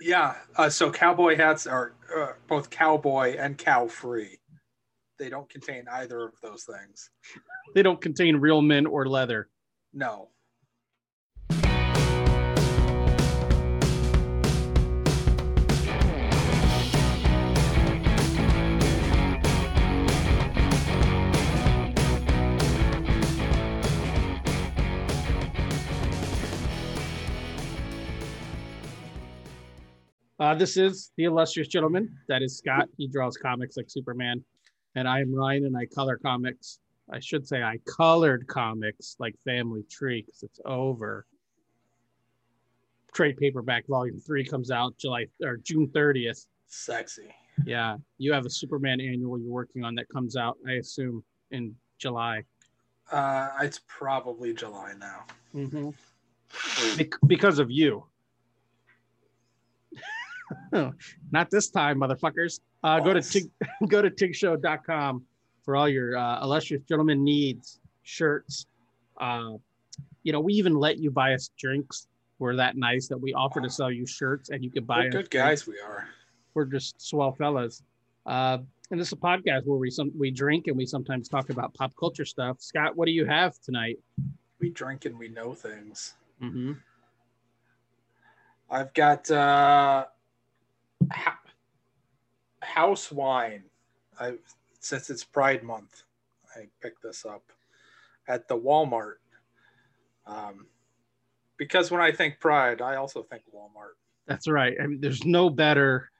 Yeah. Uh, so cowboy hats are uh, both cowboy and cow free. They don't contain either of those things. They don't contain real men or leather. No. Uh, this is the illustrious gentleman. That is Scott. He draws comics like Superman, and I am Ryan, and I color comics. I should say I colored comics like Family Tree because it's over. Trade paperback volume three comes out July or June thirtieth. Sexy. Yeah, you have a Superman annual you're working on that comes out, I assume, in July. Uh, it's probably July now. Mm-hmm. Bec- because of you. Not this time, motherfuckers. Uh, go to tig, go to tigshow.com for all your uh, illustrious gentleman needs, shirts. Uh, you know, we even let you buy us drinks. We're that nice that we offer to sell you shirts and you can buy us good drinks. guys we are. We're just swell fellas. Uh, and this is a podcast where we some we drink and we sometimes talk about pop culture stuff. Scott, what do you have tonight? We drink and we know things. Mm-hmm. I've got uh, house wine. I since it's Pride Month, I picked this up at the Walmart. Um, because when I think Pride, I also think Walmart. That's right. I mean, there's no better,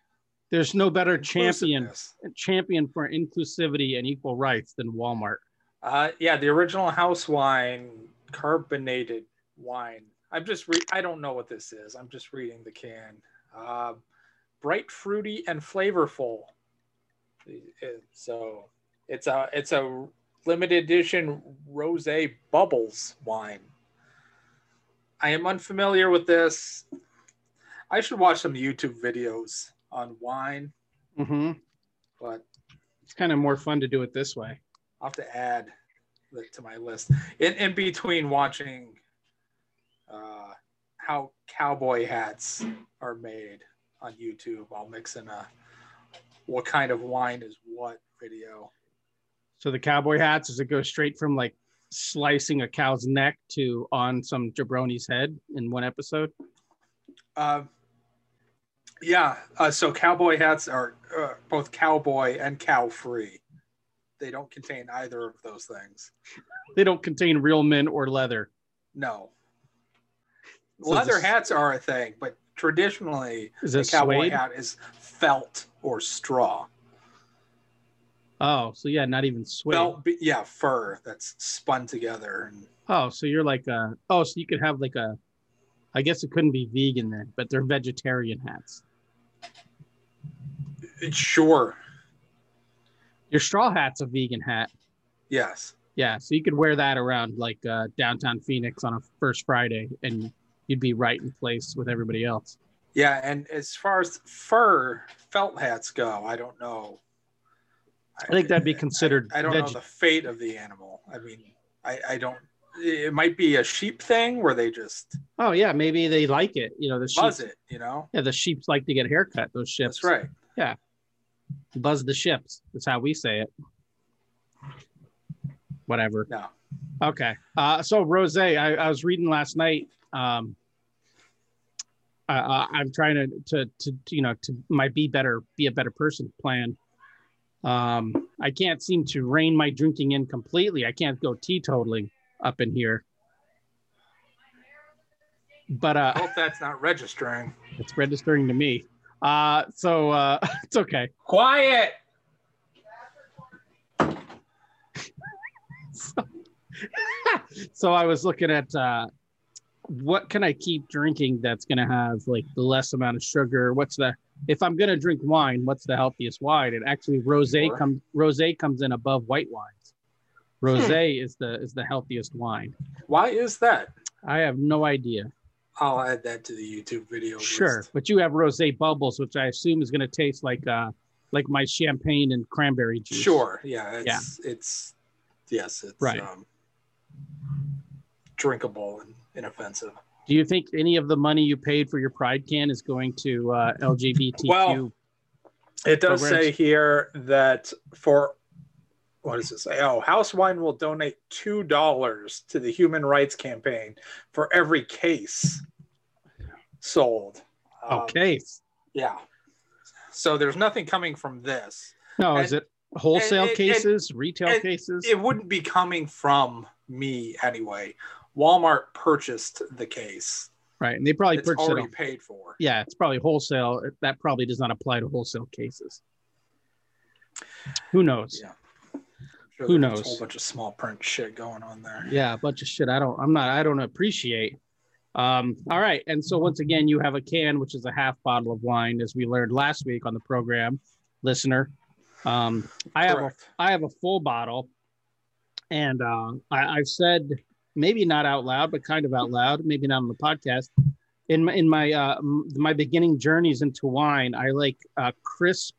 there's no better champion champion for inclusivity and equal rights than Walmart. Uh, yeah, the original house wine, carbonated wine. I'm just re- I don't know what this is. I'm just reading the can. Uh, bright, fruity, and flavorful. So it's a it's a limited edition rosé bubbles wine. I am unfamiliar with this. I should watch some YouTube videos on wine, Mm-hmm. but It's kind of more fun to do it this way. I'll have to add that to my list. In, in between watching uh, how cowboy hats are made on YouTube, I'll mix in a what kind of wine is what video. So the cowboy hats, does it go straight from like slicing a cow's neck to on some jabroni's head in one episode? Uh, yeah, uh, so cowboy hats are uh, both cowboy and cow free. They don't contain either of those things. They don't contain real men or leather. No. So Leather this- hats are a thing, but traditionally a cowboy suede? hat is felt or straw. Oh, so yeah, not even suede. Felt, yeah, fur that's spun together. And Oh, so you're like a oh, so you could have like a I guess it couldn't be vegan then, but they're vegetarian hats. sure, Your straw hat's a vegan hat. yes. Yeah, so you could wear that around like uh, downtown Phoenix on a first Friday, and you'd be right in place with everybody else. Yeah, and as far as fur felt hats go, I don't know. I think that'd be considered I, I don't veg- know the fate of the animal. I mean, I, I don't. It might be a sheep thing where they just Oh yeah, maybe they like it. You know, the sheep. buzz it. You know, Yeah, the sheeps like to get a haircut. Those ships. that's right. Yeah. Buzz the ships. That's how we say it. Whatever. No, Okay. Uh, so Rose, I, I was reading last night. Um, I, I'm trying to, to, to, you know, to my be better, be a better person plan. Um, I can't seem to rein my drinking in completely. I can't go teetotaling up in here. But uh, I hope that's not registering. it's registering to me. Uh, so uh, it's okay. Quiet. so I was looking at uh, what can I keep drinking that's going to have like the less amount of sugar. What's the if I'm going to drink wine, what's the healthiest wine? And actually, rosé Sure. comes rosé comes in above white wines. Rosé is the is the healthiest wine. Why is that? I have no idea. I'll add that to the YouTube video. Sure, list. but you have rosé bubbles, which I assume is going to taste like uh like my champagne and cranberry juice. Sure. Yeah. It's, It's yes. It's Right. um, drinkable and inoffensive. Do you think any of the money you paid for your Pride can is going to uh, LGBTQ? Well, it does programs? say here that for what does it say? Oh, House Wine will donate two dollars to the Human Rights Campaign for every case sold. Um, okay. yeah. So there's nothing coming from this. No, is it wholesale and- and- cases, retail and cases? It wouldn't be coming from me anyway. Walmart purchased the case. right. And they probably It's purchased it. already on- paid for. Yeah, it's probably wholesale. That probably does not apply to wholesale cases. Who knows? Yeah. Sure Who knows? A whole bunch of small print shit going on there. yeah a bunch of shit i don't i'm not i don't appreciate um all right and so once again you have a can which is a half bottle of wine as we learned last week on the program listener um i have a I have a full bottle and uh I, i've said maybe not out loud but kind of out loud maybe not on the podcast in my in my uh my beginning journeys into wine i like uh crisp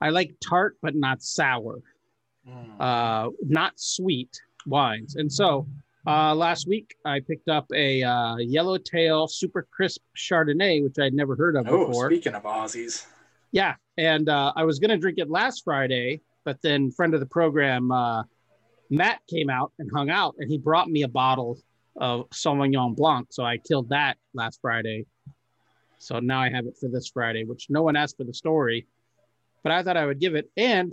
i like tart but not sour Mm. uh, not sweet wines. And so uh, last week I picked up a uh, Yellowtail Super Crisp Chardonnay, which I'd never heard of oh, before. speaking of Aussies, Yeah, and uh, I was gonna drink it last Friday, but then friend of the program uh, Matt came out and hung out, and he brought me a bottle of Sauvignon Blanc. So I killed that last Friday. So now I have it for this Friday, which no one asked for the story, but I thought I would give it. And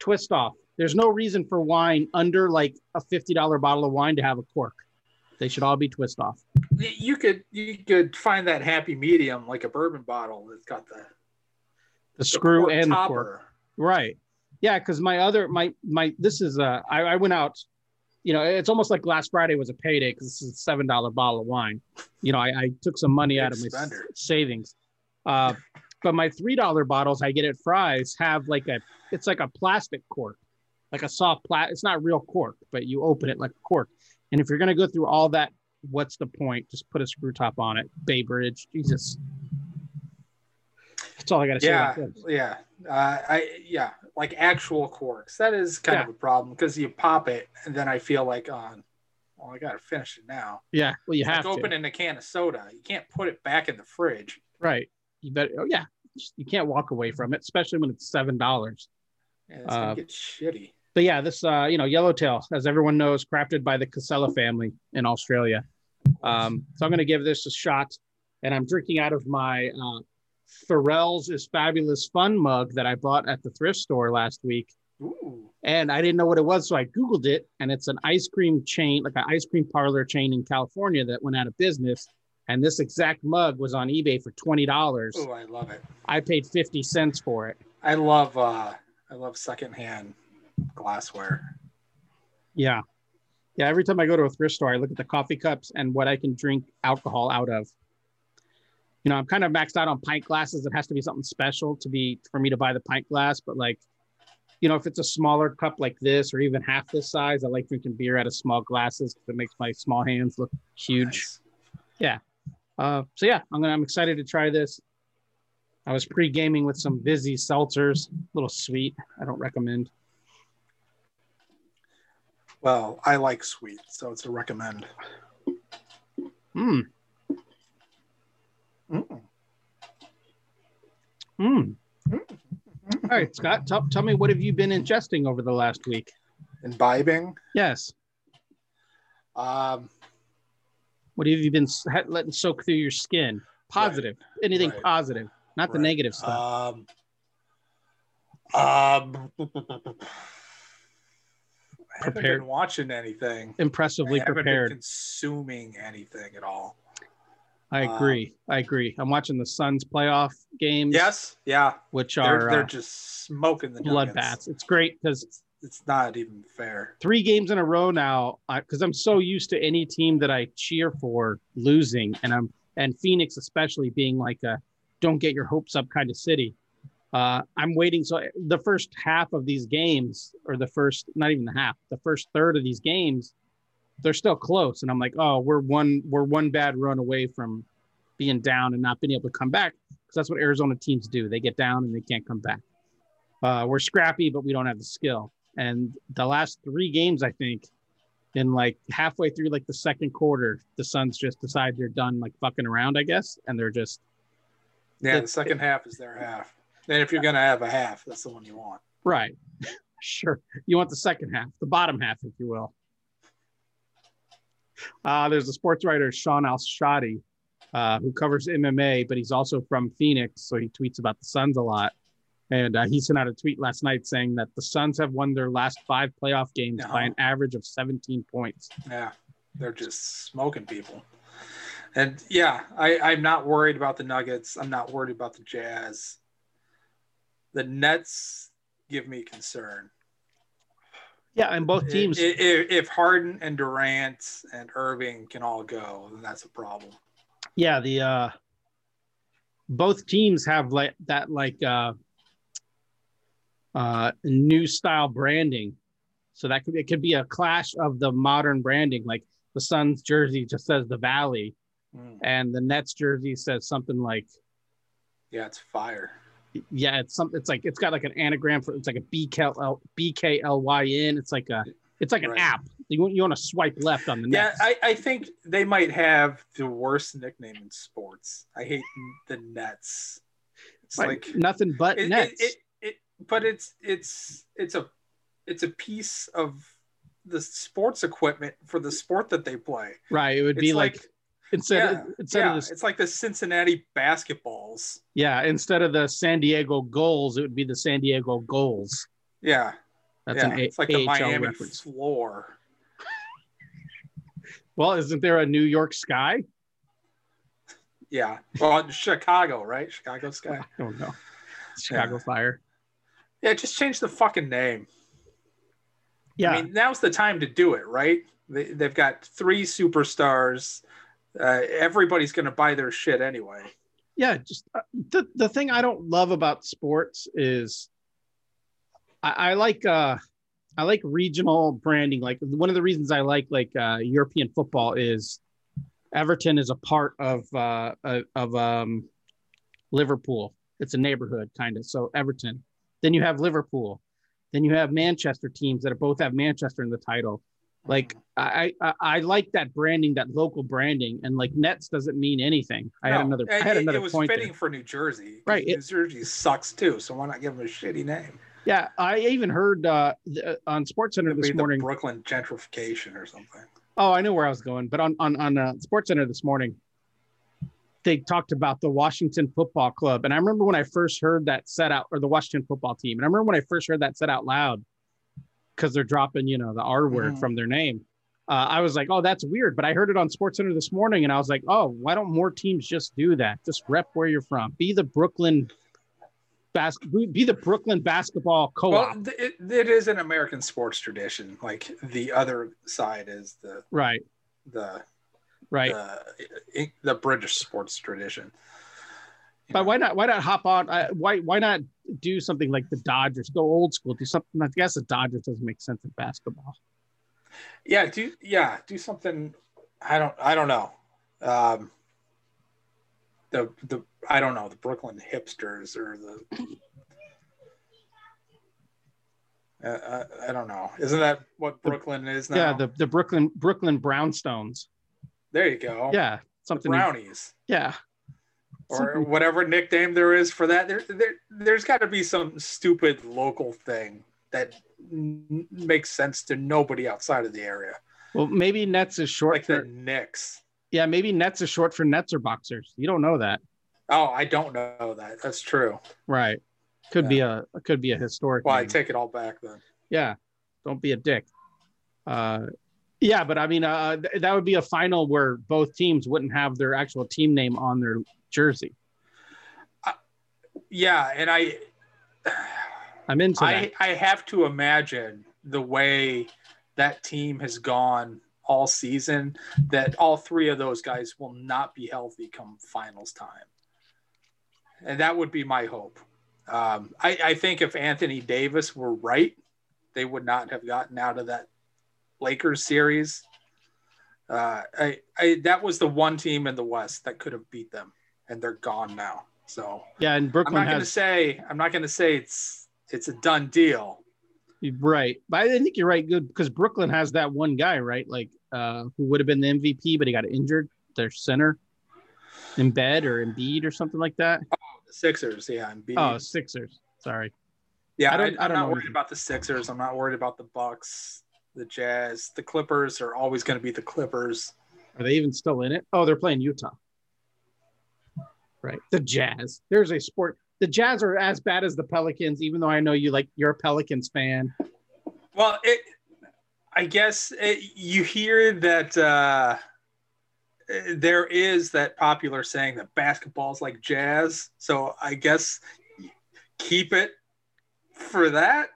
twist off. There's no reason for wine under like a fifty dollar bottle of wine to have a cork. They should all be twist off. You could you could find that happy medium like a bourbon bottle that's got the, The the screw and the cork. Right. Yeah, because my other my my this is uh I, I went out, you know, it's almost like last Friday was a payday because this is a seven dollar bottle of wine. You know, I, I took some money Big out of my spender. savings. Uh, but my three dollar bottles I get at Fry's have like a it's like a plastic cork, like a soft plat. It's not real cork, but you open it like a cork. And if you're gonna go through all that, what's the point? Just put a screw top on it. Bay Bridge, Jesus. That's all I gotta say. Yeah, about this. yeah, uh, I yeah, like actual corks. That is kind Yeah. of a problem because you pop it and then I feel like on. well, I gotta finish it now. Yeah. Well, you It's have like to. opening a can of soda. You can't put it back in the fridge. Right. You better. Oh yeah. You can't walk away from it, especially when it's seven dollars. Yeah, it's gonna Uh, get shitty. But yeah, this uh, you know, Yellowtail, as everyone knows, crafted by the Casella family in Australia. Um, so I'm gonna give this a shot, and I'm drinking out of my uh, Farrell's is fabulous fun mug that I bought at the thrift store last week, Ooh, and I didn't know what it was, so I googled it, and it's an ice cream chain, like an ice cream parlor chain in California that went out of business. And this exact mug was on eBay for twenty dollars. ooh, I love it. I paid fifty cents for it. I love uh I love secondhand glassware. Yeah. Yeah. Every time I go to a thrift store, I look at the coffee cups and what I can drink alcohol out of. You know, I'm kind of maxed out on pint glasses. It has to be something special to be for me to buy the pint glass. But like, you know, if it's a smaller cup like this or even half this size, I like drinking beer out of small glasses because it makes my small hands look huge. Nice. Uh, so yeah, I'm gonna, I'm excited to try this. I was pre-gaming with some Vizzy seltzers, a little sweet. I don't recommend. Well, I like sweet, so it's a recommend. Mm, Mm. mm. All right, Scott, tell, tell me what have you been ingesting over the last week? Imbibing. Yes. Um, What have you been ha- letting soak through your skin? Positive. Anything Right. positive, not the negative stuff. Um, um, I haven't Prepared. been watching anything. Impressively I haven't prepared. been consuming anything at all. I um, agree. I agree. I'm watching the Suns playoff games, Yes, yeah, which they're, they're uh, just smoking the bloodbaths. It's great because It's, it's not even fair. three games in a row now because I'm so used to any team that I cheer for losing, and I'm and Phoenix especially being like a don't get your hopes up kind of city. Uh, I'm waiting. So the first half of these games, or the first not even the half, the first third of these games, they're still close, and I'm like, oh, we're one we're one bad run away from being down and not being able to come back because that's what Arizona teams do. They get down and they can't come back. Uh, we're scrappy, but we don't have the skill. And the last three games, I think, in like halfway through like the second quarter, the Suns just decide they're done like fucking around, I guess, and they're just Yeah, It- the second half is their half. And if you're gonna have a half, that's the one you want. right. sure, you want the second half, the bottom half, if you will. Uh, there's a sports writer, Shaheen Al-Shatti, uh, who covers MMA, but he's also from Phoenix, so he tweets about the Suns a lot. And uh, he sent out a tweet last night saying that the Suns have won their last five playoff games by Uh-huh. an average of 17 points. Yeah, they're just smoking people. And yeah, I, I'm not worried about the Nuggets. I'm not worried about the Jazz. The Nets give me concern. Yeah, and both teams. I- i- If Harden and Durant and Irving can all go, then that's a problem. yeah the uh both teams have like that like uh uh new style branding so that could it could be a clash of the modern branding like the suns jersey just says the valley Mm, and the nets jersey says something like Yeah, it's fire. Yeah it's something it's like it's got like an anagram for it's like a bkl bklyn it's like a it's like an Right. app you want you want to swipe left on the net? Yeah, I, I think they might have the worst nickname in sports. I hate the Nets. It's Like, like nothing but it, nets It, it, it, but it's it's it's a it's a piece of the sports equipment for the sport that they play. right it would be like, like, instead yeah, of instead yeah, of this it's like the Cincinnati basketballs. Yeah, instead of the San Diego goals, it would be the San Diego goals. Yeah, That's yeah, an A- it's like the AHL Miami reference. floor. Well, isn't there a New York Sky? Yeah, well, Chicago, right? Chicago Sky. I don't know. Chicago Yeah. Fire. Yeah, just change the fucking name. Yeah, I mean, now's the time to do it, right? They, they've got three superstars. Uh, everybody's going to buy their shit anyway. yeah. Just uh, the the thing I don't love about sports is I, I like uh I like regional branding. Like one of the reasons I like like uh, European football is Everton is a part of uh, uh, of um, Liverpool. It's a neighborhood kind of. So Everton. Then you have Liverpool. Then you have Manchester teams that both have Manchester in the title. Like I, I I like that branding, that local branding, and like Nets doesn't mean anything. I had No, another I had it- another It was point. there. fitting for New Jersey. Right, New it- Jersey sucks too, so why not give them a shitty name? Yeah, I even heard uh, th- on Sports Center this morning. Brooklyn gentrification or something. Oh, I know where I was going, but on on on uh, Sports Center this morning, they talked about the Washington Football Club, and I remember when I first heard that set out, or the Washington Football Team, and I remember when I first heard that said out loud, because they're dropping, you know, the R word Mhm. from their name. Uh, I was like, oh, that's weird. But I heard it on Sports Center this morning, and I was like, oh, why don't more teams just do that? Just rep where you're from. Be the Brooklyn bas- Be the Brooklyn basketball co-op. Well, it, it is an American sports tradition. Like the other side is the right, the right. the, the British sports tradition. You But know? why not? Why not hop on? Uh, why why not do something like the Dodgers? Go old school. Do something. I guess the Dodgers doesn't make sense in basketball. Yeah, do yeah, do something. I don't. I don't know. Um, the the I don't know the Brooklyn hipsters or the. Uh, I, I don't know. Isn't that what Brooklyn is now? Yeah, the the Brooklyn Brooklyn Brownstones. there you go. Yeah, the something. brownies Yeah, or whatever nickname there is for that. There, there there's got to be some stupid local thing that n- makes sense to nobody outside of the area, Well, maybe Nets is short like for. the Knicks. Yeah, maybe Nets is short for Nets or boxers. You don't know that, Oh, I don't know that. That's true. right? Could be a could be a historic. Well, I take it all back then. yeah, don't be a dick. Uh, yeah, but I mean, uh, th- that would be a final where both teams wouldn't have their actual team name on their jersey. Yeah, and I I'm into that. I, I have to imagine the way that team has gone all season that all three of those guys will not be healthy come finals time. And that would be my hope. Um, I, I think if Anthony Davis were right, they would not have gotten out of that Lakers series. Uh, I, I that was the one team in the West that could have beat them, and they're gone now. So Yeah, and Brooklyn. I'm not going to say I'm not going to say it's it's a done deal, Right. But I think you're right. Good because Brooklyn has that one guy, right? Like uh who would have been the MVP, but he got injured. Their center in bed or Embiid or something like that. The Sixers, yeah. Embiid. Oh, Sixers. Sorry. yeah. I don't- I I'm don't not worried anything. about the Sixers. I'm not worried about the Bucks, the Jazz, the Clippers are always going to be the Clippers. Are they even still in it? Oh, they're playing Utah. Right. The Jazz. There's a sport. The Jazz are as bad as the Pelicans, even though I know you like you're a Pelicans fan. Well, it. I guess it, you hear that uh, there is that popular saying that basketball's like jazz. So I guess keep it for that.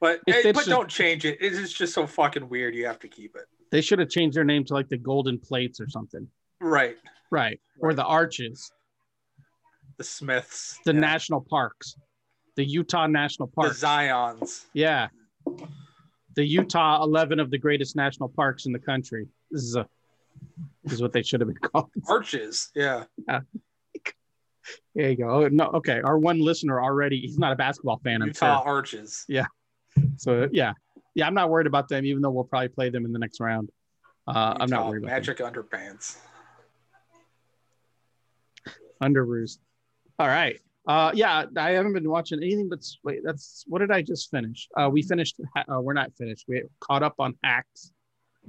But If but don't change it. It is just so fucking weird. You have to keep it. They should have changed their name to like the Golden Plates or something. Right. Right. Or the Arches, The Smiths. the yeah. national parks, the Utah National Park, the. Zions. Yeah. The Utah 11 of the greatest national parks in the country. This is a is what they should have been called. Arches. Yeah. There you go. Oh, no, okay. Our one listener already, he's not a basketball fan. I'm Utah sure. Arches. Yeah. So yeah, yeah, I'm not worried about them, even though we'll probably play them in the next round. Uh, I'm not worried about Magic Underpants. Under roost. All right. Uh, yeah, I haven't been watching anything but wait. That's what did I just finish? Uh, we finished. Uh, we're not finished. We caught up on hacks,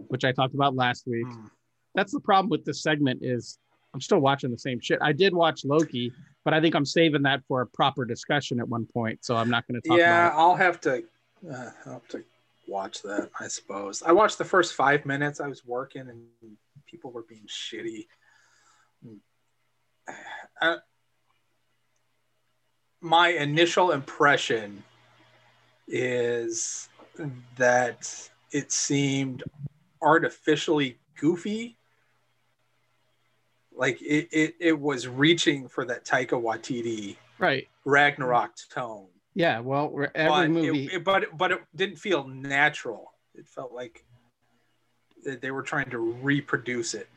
which I talked about last week. Hmm. That's the problem with this segment is I'm still watching the same shit. I did watch Loki, but I think I'm saving that for a proper discussion at one point. So I'm not going to talk about. yeah, I'll have to. Uh, I'll have to watch that. I suppose I watched the first five minutes. I was working and people were being shitty. I, my initial impression is that it seemed artificially goofy. Like it, it, it was reaching for that Taika Waititi. Right. Ragnarok tone Yeah. Well, every but movie. It, it- but but it didn't feel natural. It felt like that they were trying to reproduce it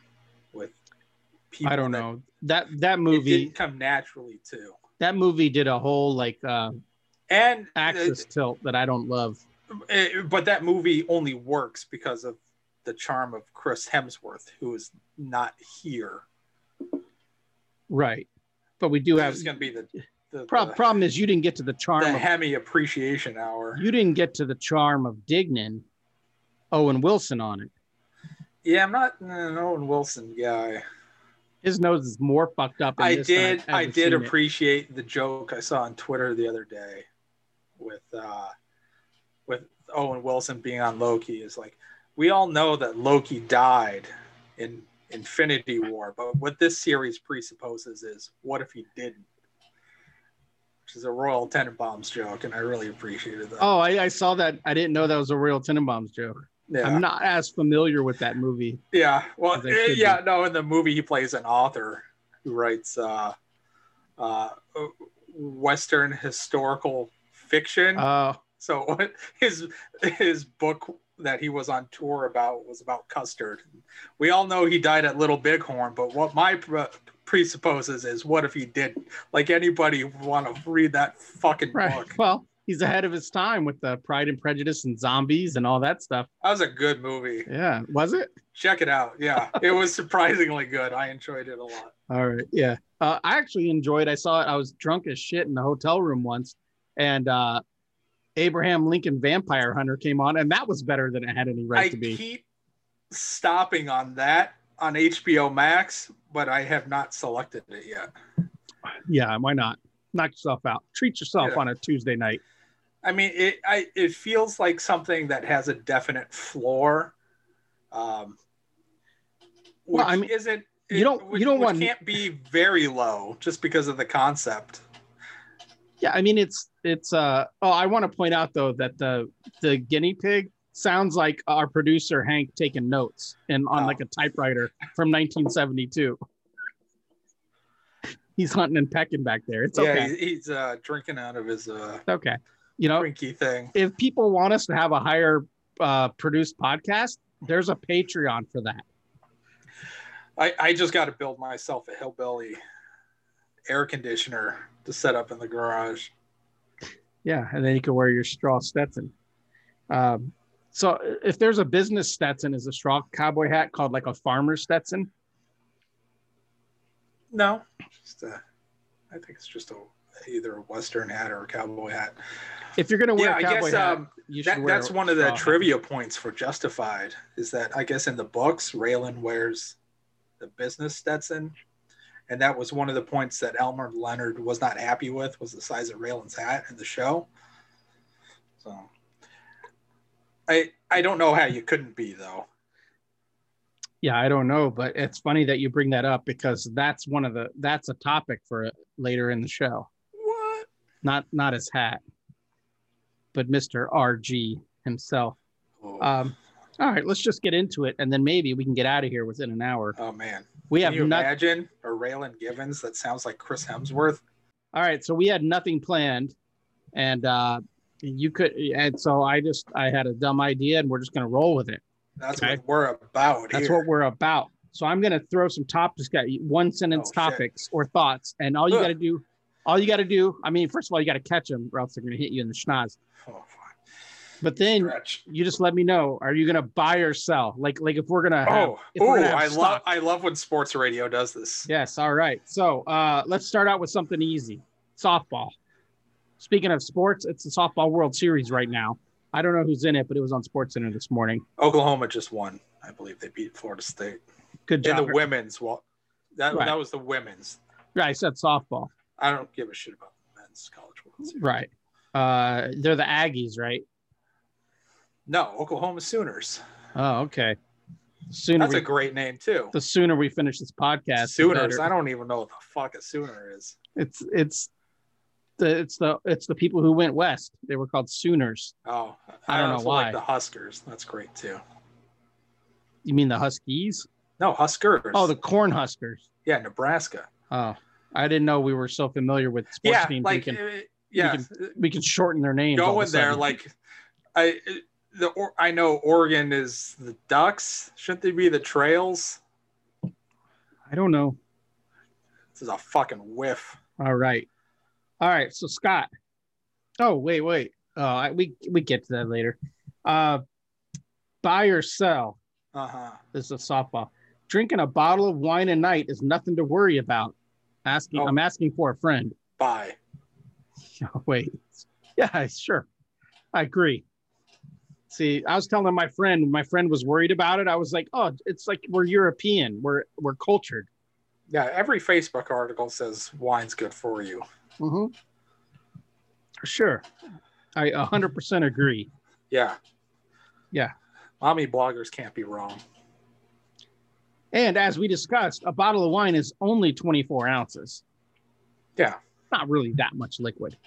people. I don't know that that It movie. didn't come naturally too. That movie did a whole like uh, And axis tilt that I don't love. uh, uh, but that movie only works because of the charm of Chris Hemsworth, who is not here. Right. But we do have It's going to be the the, prob- the, problem is you didn't get to the charm. the of, Hemi Appreciation Hour. you didn't get to the charm of Dignan, Owen Wilson on it. Yeah, I'm not an Owen Wilson guy. His nose is more fucked up. I did. I did seen it. appreciate the joke I saw on Twitter the other day, with uh, with Owen Wilson being on Loki. Is like we all know that Loki died in Infinity War, but what this series presupposes is what if he didn't? Which is a Royal Tenenbaums joke, and I really appreciated that. Oh, I, I saw that. I didn't know that was a Royal Tenenbaums joke. Yeah, I'm not as familiar with that movie. yeah. Well, eh, yeah. No, in the movie, he plays an author who writes uh, uh, Western historical fiction. Uh, So his his book that he was on tour about was about Custer. We all know he died at Little Bighorn, but what my pre- presupposes is what if he didn't? Like anybody want to read that fucking right. book? Well, he's ahead of his time with the Pride and Prejudice and zombies and all that stuff. That was a good movie. Yeah, was it? Check it out. Yeah, it was surprisingly good. I enjoyed it a lot. All right. Yeah. Uh, I actually enjoyed. It. I saw it. I was drunk as shit in the hotel room once, and uh, Abraham Lincoln Vampire Hunter came on, and that was better than it had any right I to be. keep stopping on that on HBO Max, but I have not selected it yet. Yeah. Why not? Knock yourself out. Treat yourself Yeah. on a Tuesday night. I mean, it I it feels like something that has a definite floor, um, which Well, I mean, isn't you don't- which- you don't want- can't be very low just because of the concept. Yeah. I mean, it's it's. uh Oh, I want to point out though that the the guinea pig sounds like our producer Hank taking notes and on Oh. like a typewriter from 1972. He's hunting and pecking back there. It's Yeah, okay. he's uh, drinking out of his uh, okay. You know, drinky thing. if people want us to have a higher uh, produced podcast, there's a Patreon for that. I, I just got to build myself a hillbilly air conditioner to set up in the garage. Yeah, and then you can wear your straw Stetson. Um, so if there's a business Stetson, is a straw cowboy hat called like a farmer Stetson? No, just a, I think it's just a either a western hat or a cowboy hat. If you're gonna wear Yeah, a I cowboy guess hat, um, that, that's one of the hat. trivia points for Justified is that I guess in the books Raylan wears the business Stetson, and that was one of the points that Elmore Leonard was not happy with was the size of Raylan's hat in the show. So I I don't know how you couldn't be though. Yeah, I don't know, but it's funny that you bring that up because that's one of the that's a topic for later in the show. Not not his hat, but Mr. RG himself. Oh, Um, all right, let's just get into it, and then maybe we can get out of here within an hour. oh, man. We Can have you not. imagine a Raylan Givens that sounds like Chris Hemsworth? All right, so we had nothing planned, and uh, you could, and so I just I had a dumb idea, and we're just gonna roll with it. That's Okay. what we're about That's here. what we're about. So I'm gonna throw some topics, got one sentence Oh, shit. topics or thoughts, and all you got to do, all you got to do. I mean, first of all, you got to catch them, or else they're gonna hit you in the schnoz. Oh. But then Stretch. you just let me know: Are you gonna buy or sell? Like, like if we're gonna have, Oh, if oh have I stock. love I love when sports radio does this. Yes. All right. So uh, let's start out with something easy softball. Speaking of sports, it's the Softball World Series right now. I don't know who's in it, but it was on Sports Center this morning. Oklahoma just won. I believe they beat Florida State Good in job. the women's. Well, that Right. that was the women's. yeah, I said softball. I don't give a shit about the men's college World Series. Right. Uh, they're the Aggies, right? No, Oklahoma Sooners. Oh, okay. Sooner That's we, a great name too. the sooner we finish this podcast, Sooners. I don't even know what the fuck a Sooner is. It's it's the it's the it's the people who went west. They were called Sooners. Oh, I don't know why. Like the Huskers. That's great too. You mean the Huskies? No, Huskers. Oh, the Corn Huskers. yeah, Nebraska. Oh, I didn't know we were so familiar with sports yeah, teams. like we can uh, yeah, we can shorten their names. all of go in there like I the or, I know Oregon is the Ducks. Shouldn't they be the Trails? I don't know. This is a fucking whiff. All right, all right. So Scott. Oh wait, wait. Oh, I, we we get to that later. Uh, buy or sell. Uh huh. This is a softball. Drinking a bottle of wine a night is nothing to worry about. Asking, Oh. I'm asking for a friend. Bye. Wait, yeah, sure, I agree. See, I was telling my friend, my friend was worried about it. I was like, oh, it's like we're European, we're we're cultured. Yeah, every Facebook article says wine's good for you. Mm-hmm. Sure, I 100% agree. Yeah. Yeah. Mommy bloggers can't be wrong. And as we discussed, a bottle of wine is only 24 ounces. Yeah. Not really that much liquid.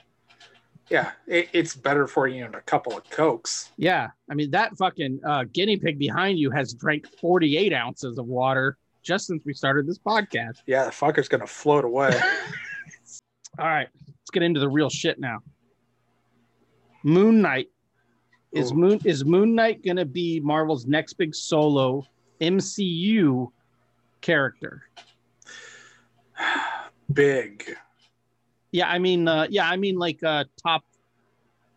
Yeah, it, it's better for you than a couple of cokes. Yeah, I mean that fucking uh, guinea pig behind you has drank 48 ounces of water just since we started this podcast. Yeah, the fucker's gonna float away. All right, let's get into the real shit now. Moon Knight is Ooh. Moon is Moon Knight gonna be Marvel's next big solo MCU character? Big. Yeah, I mean, uh, yeah, I mean like uh, top,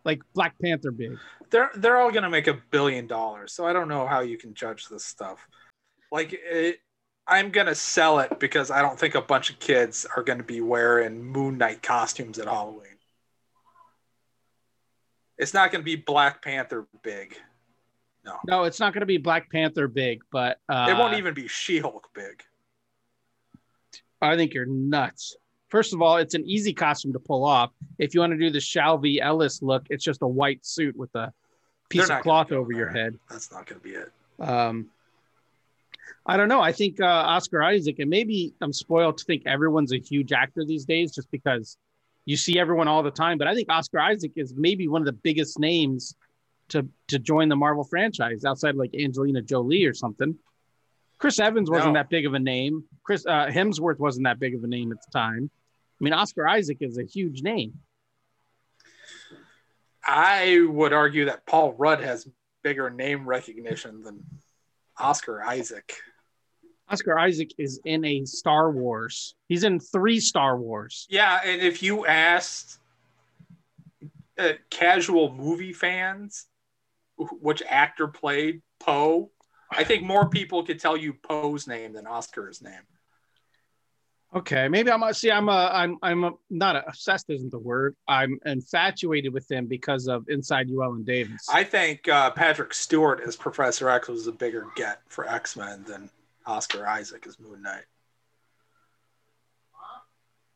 like Black Panther big. They're they're all gonna make a billion dollars, so I don't know how you can judge this stuff. Like it, I'm gonna sell it because I don't think a bunch of kids are gonna be wearing Moon Knight costumes at Halloween. It's not gonna be Black Panther big. No, No, it's not gonna be Black Panther big, but uh, it won't even be She-Hulk big. I think you're nuts. First of all, it's an easy costume to pull off. If you want to do the Shalvey Ellis look, it's just a white suit with a piece of cloth over your head. That's not gonna be it. Um, I don't know. I think uh, Oscar Isaac, and maybe I'm spoiled to think everyone's a huge actor these days just because you see everyone all the time. But I think Oscar Isaac is maybe one of the biggest names to to join the Marvel franchise outside like Angelina Jolie or something. Chris Evans wasn't No. that big of a name. Chris uh, Hemsworth wasn't that big of a name at the time. I mean, Oscar Isaac is a huge name. I would argue that Paul Rudd has bigger name recognition than Oscar Isaac. Oscar Isaac is in a Star Wars. He's in three Star Wars. Yeah, and if you asked uh, casual movie fans which actor played Poe, I think more people could tell you Poe's name than Oscar's name. Okay, maybe I'm see. I'm a. I'm. I'm a, not a, obsessed. Isn't the word? I'm infatuated with him because of Inside Llewyn Davis. I think uh, Patrick Stewart as Professor X was a bigger get for X Men than Oscar Isaac as Moon Knight.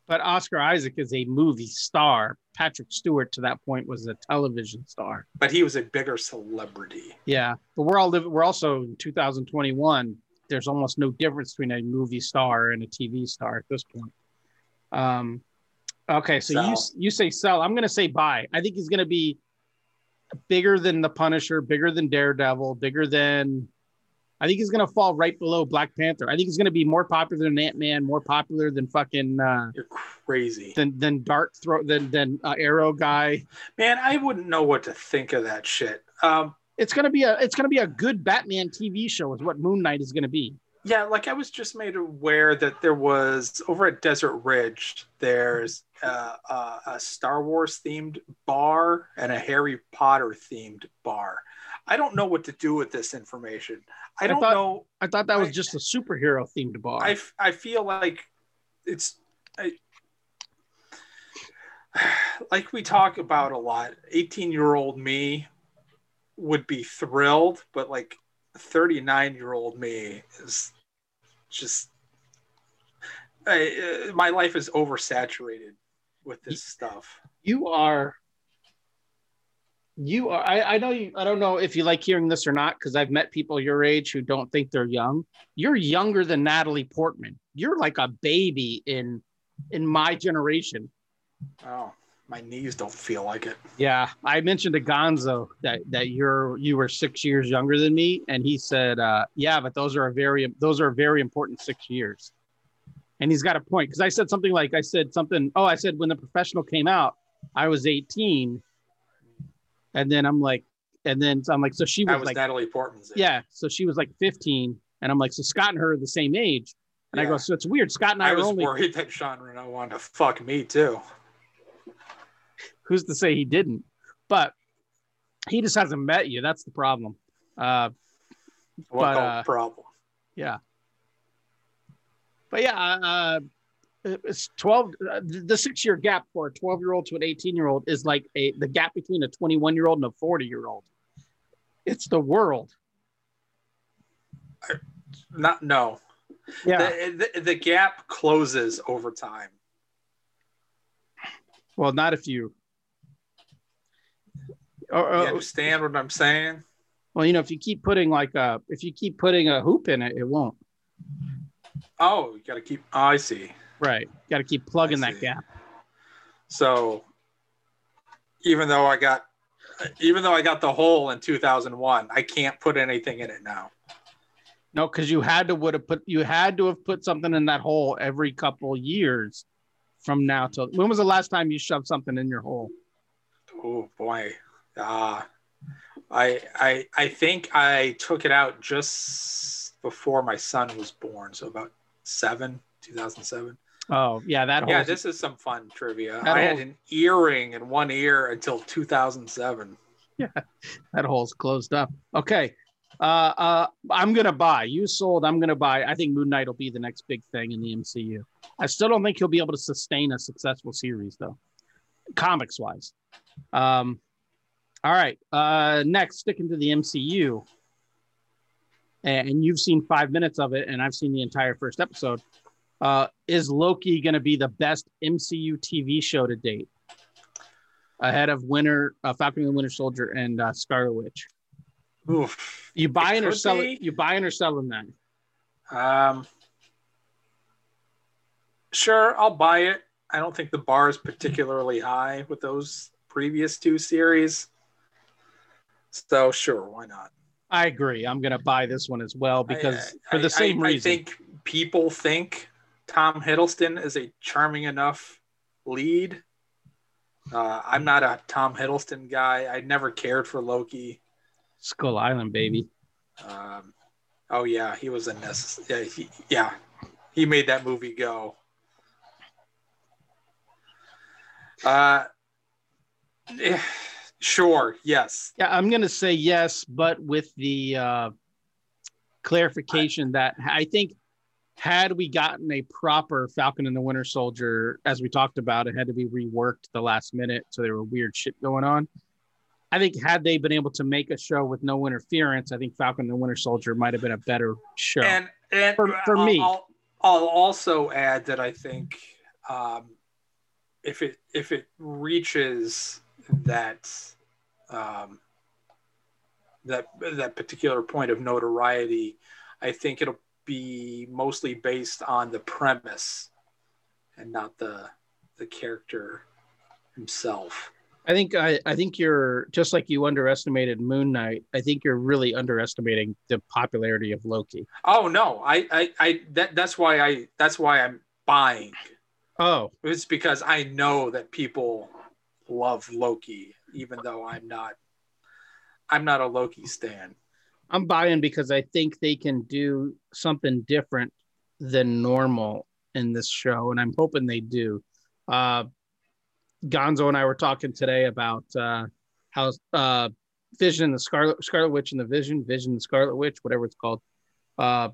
But Oscar Isaac is a movie star. Patrick Stewart, to that point, was a television star. But he was a bigger celebrity. Yeah, but we're all living. We're also in 2021. There's almost no difference between a movie star and a TV star at this point. Um, okay, so you you say sell. I'm gonna say buy. I think he's gonna be bigger than the Punisher, bigger than Daredevil, bigger than. I think he's gonna fall right below Black Panther. I think he's gonna be more popular than Ant Man, more popular than fucking uh, You're crazy. than than Dart Throw than than uh, Arrow guy. Man, I wouldn't know what to think of that shit. Um, It's gonna be a it's gonna be a good Batman TV show. Is what Moon Knight is gonna be. Yeah, like I was just made aware that there was over at Desert Ridge, there's uh, uh, a Star Wars themed bar and a Harry Potter themed bar. I don't know what to do with this information. I I don't thought- know. I thought that was I- just a superhero themed bar. I, I feel like it's I, like we talk about a lot. 18 year old me would be thrilled, but like 39 year old me is just I, uh, my life is oversaturated with this stuff. you are you are I, I know you i don't know if you like hearing this or not because i've met people your age who don't think they're young. You're younger than natalie portman. You're like a baby in in my generation. Oh, my knees don't feel like it. yeah i mentioned to gonzo that that you're you were six years younger than me and he said uh yeah but those are a very those are very important six years. And he's got a point because i said something like i said something oh i said when the professional came out i was 18 and then i'm like and then so i'm like so she was, was like Natalie Portman's. age. yeah so she was like 15 and i'm like so scott and her are the same age and i go so it's weird scott and i, I was only worried that Jean Reno wanted to fuck me too. who's to say he didn't but he just hasn't met you that's the problem uh What But, uh, problem? Yeah. But yeah, uh, it's 12. Uh, the six year gap for a 12 year old to an 18 year old is like a the gap between a 21 year old and a 40 year old. It's the world. Not no. Yeah. The, the, the gap closes over time. well, not if you. Or, You understand what I'm saying? well, you know, if you keep putting like a if you keep putting a hoop in it, it won't. Oh, you got to keep. Oh, I see. Right. Got to keep plugging that gap. So, even though I got, even though I got the hole in 2001, I can't put anything in it now. No, because you had to would have put you had to have put something in that hole every couple years from now till when was the last time you shoved something in your hole? Oh boy, uh, I I I think I took it out just before my son was born, so about seven, 2007. Oh yeah, that Yeah, this is some fun trivia. I had an earring in one ear until 2007. Yeah, that hole's closed up. Okay. Uh, uh, I'm gonna buy. You sold. I'm gonna buy. I think Moon Knight will be the next big thing in the MCU. I still don't think he'll be able to sustain a successful series though, comics wise. Um, all right. Uh, next, sticking to the MCU, and you've seen five minutes of it, and I've seen the entire first episode. Uh, is Loki going to be the best MCU TV show to date? Ahead of Winter, uh, Falcon and the Winter Soldier, and uh, Scarlet Witch. Oof. You buying or selling? You buying or selling that? Um, sure, I'll buy it. I don't think the bar is particularly high with those previous two series. So sure, why not? I agree. I'm going to buy this one as well because I- for the same I, reason. I think people think Tom Hiddleston is a charming enough lead. Uh, I'm not a Tom Hiddleston guy. I never cared for Loki. Skull Island, baby. Um, oh yeah, he was a necess- yeah, he, yeah, he made that movie go. Uh, Eh, Sure. Yes. Yeah, I'm going to say yes, but with the uh, clarification that I think had we gotten a proper Falcon and the Winter Soldier, as we talked about, it had to be reworked the last minute, so there were weird shit going on. I think had they been able to make a show with no interference, I think Falcon and the Winter Soldier might have been a better show. And and For- for I'll, me. I'll, I'll also add that I think um, if it if it reaches that um, that that particular point of notoriety, I think it'll be mostly based on the premise and not the the character himself. I think I, I think you're just like you underestimated Moon Knight. I think you're really underestimating the popularity of Loki. Oh no, I I, I that that's why I that's why I'm buying. Oh, It's because I know that people love Loki, even though I'm not. I'm not a Loki stan. I'm buying because I think they can do something different than normal in this show, and I'm hoping they do. Uh, Gonzo and I were talking today about uh, how uh, Vision and the Scarlet Scarlet Witch and the Vision, Vision and the Scarlet Witch, whatever it's called. Uh,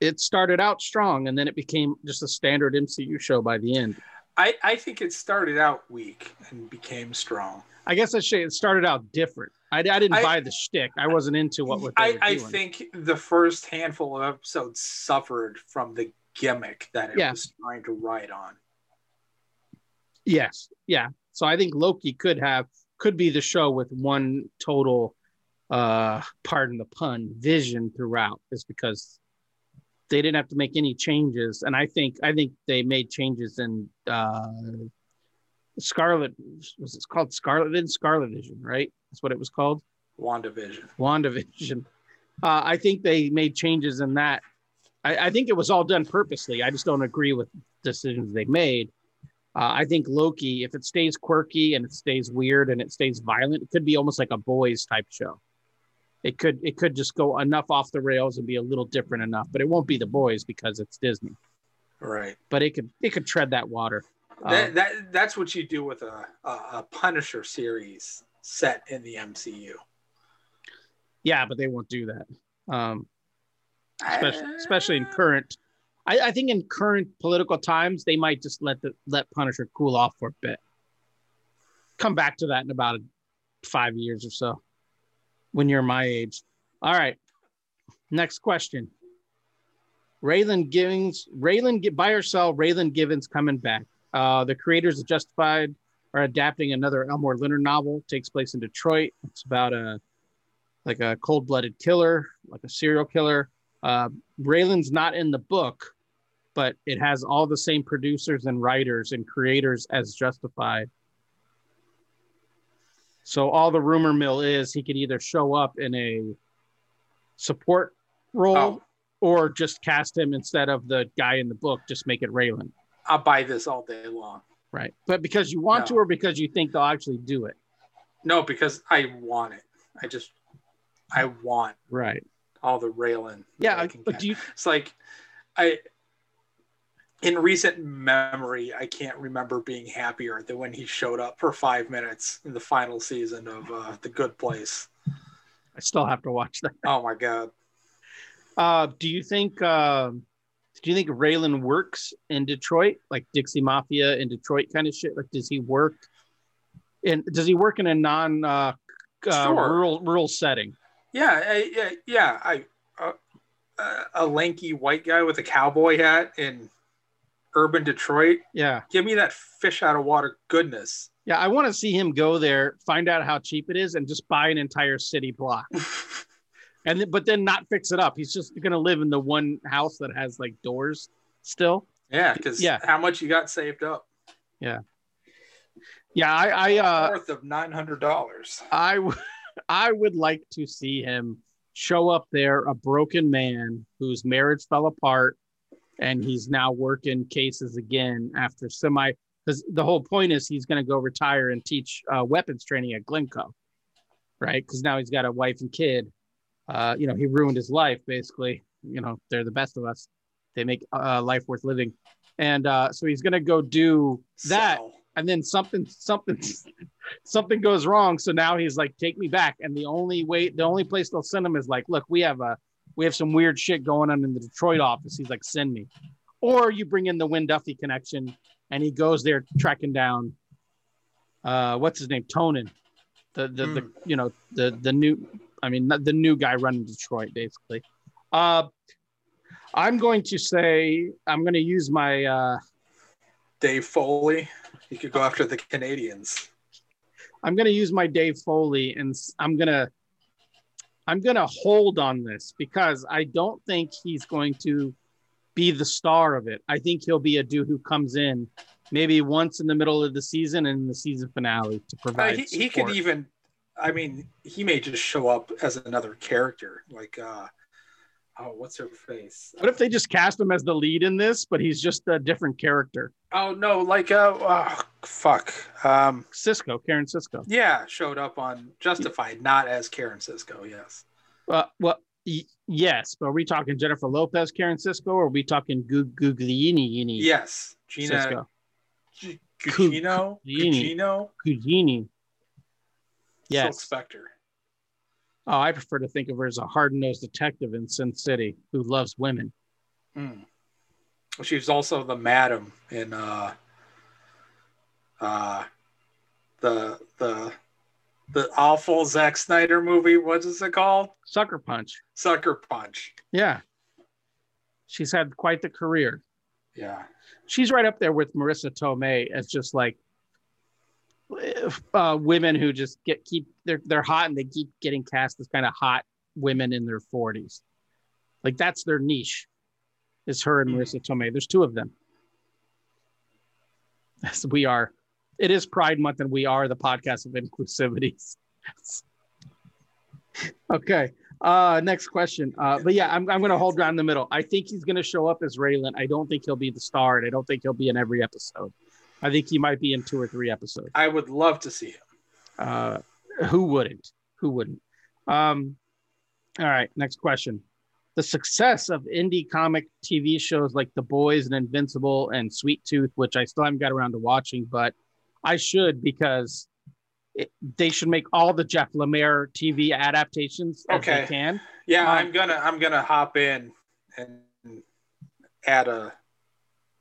it started out strong, and then it became just a standard MCU show by the end. I I think it started out weak and became strong. I guess I say it started out different. I, I didn't I- buy the shtick. I wasn't into what, what they I I think the first handful of episodes suffered from the gimmick that it Yeah. was trying to ride on. Yes. Yeah. So I think Loki could have could be the show with one total uh pardon the pun vision throughout is because they didn't have to make any changes. And I think I think they made changes in uh Scarlet was it called Scarlet Vision Scarlet Vision right? That's what it was called? WandaVision. WandaVision. Uh I think they made changes in that. I, I think it was all done purposely. I just don't agree with decisions they made. Uh, I think Loki, if it stays quirky and it stays weird and it stays violent, it could be almost like a boys type show. It could it could just go enough off the rails and be a little different enough, but it won't be the boys because it's Disney. Right. But it could it could tread that water. That, that that's what you do with a, a a Punisher series set in the MCU. yeah, but they won't do that. Um, especially especially in current. I, I think in current political times, they might just let the let Punisher cool off for a bit. Come back to that in about five years or so, when you're my age. All right. Next question. Raylan Givens, Raylan buy or sell. Raylan Givens coming back. Uh, the creators of Justified are adapting another Elmore Leonard novel. Takes place in Detroit. It's about a like a cold-blooded killer, like a serial killer. Uh, Raylan's not in the book, but it has all the same producers and writers and creators as Justified. So all the rumor mill is he could either show up in a support role Oh. or just cast him instead of the guy in the book, just make it Raylan. I'll buy this all day long. Right. But because you want to or because you think they'll actually do it. No, because I want it. I just I want Right. all the Raylan. Yeah. I can But do you It's like I in recent memory, I can't remember being happier than when he showed up for five minutes in the final season of uh, The Good Place. I still have to watch that. Oh my god. Uh, do you think um do you think Raylan works in Detroit, like Dixie Mafia in Detroit kind of shit? Like, does he work in does he work in a non uh, uh, Sure. rural rural setting? Yeah, I, yeah, yeah. I uh, uh, a lanky white guy with a cowboy hat in urban Detroit. Yeah, Give me that fish out of water goodness. yeah. I want to see him go there, find out how cheap it is, and just buy an entire city block, and th- but then not fix it up. He's just gonna live in the one house that has like doors still. yeah, because Yeah. how much you got saved up? Yeah, Yeah, I I uh, Worth of nine hundred dollars. I w- I would like to see him show up there a broken man whose marriage fell apart and he's now working cases again after semi because the whole point is he's going to go retire and teach uh, weapons training at Glynco, right? Because now he's got a wife and kid. Uh, you know, he ruined his life basically. You know, they're the best of us. They make uh, life worth living, and uh, so he's going to go do that and then something something something goes wrong. So now he's like, take me back. And the only way, the only place they'll send him is like, look, we have a we have some weird shit going on in the Detroit office. He's like, send me. Or you bring in the Win Duffy connection and he goes there tracking down uh what's his name? Tonin. The the, mm. the hmm. you know the the new I mean the new guy running Detroit basically. Uh I'm going to say I'm going to use my uh Dave Foley. You could go after the Canadians. I'm going to use my Dave Foley and I'm going to I'm going to hold on this because I don't think he's going to be the star of it. I think he'll be a dude who comes in maybe once in the middle of the season and in the season finale to provide. Uh, he, he, could even, I mean, he may just show up as another character, like uh, oh, what's her face? What if they just cast him as the lead in this, but he's just a different character? Oh no, like uh, oh, fuck, um, Sisco, Karen Sisco. Yeah, showed up on Justified, not as Karen Sisco. Yes. Uh, well, y- yes, but are we talking Jennifer Lopez, Karen Sisco, or are we talking Gugliini? Yes, Gina. Gugino. Gugino. Gugini. Yes. Silk Spectre. Oh, I prefer to think of her as a hard-nosed detective in Sin City who loves women. Mm. She's also the madam in uh, uh, the the the awful Zack Snyder movie. What is it called? Sucker Punch. Sucker Punch. Yeah. She's had quite the career. Yeah. She's right up there with Marisa Tomei as just like uh, women who just get keep they're they're hot and they keep getting cast as kind of hot women in their 40s. Like that's their niche. Is her and Marisa Tomei. There's two of them. As we are. It is Pride Month, and we are the podcast of inclusivities. okay. Uh, next question. Uh, but yeah, I'm, I'm going to hold down the middle. I think he's going to show up as Raylan. I don't think he'll be the star, and I don't think he'll be in every episode. I think he might be in two or three episodes. I would love to see him. Uh, who wouldn't? Who wouldn't? Um, all right, next question. The success of indie comic TV shows like The Boys and Invincible and Sweet Tooth, which I still haven't got around to watching, but I should because it, they should make all the Jeff Lemire TV adaptations okay. they can. Yeah, um, I'm gonna I'm gonna hop in and add a.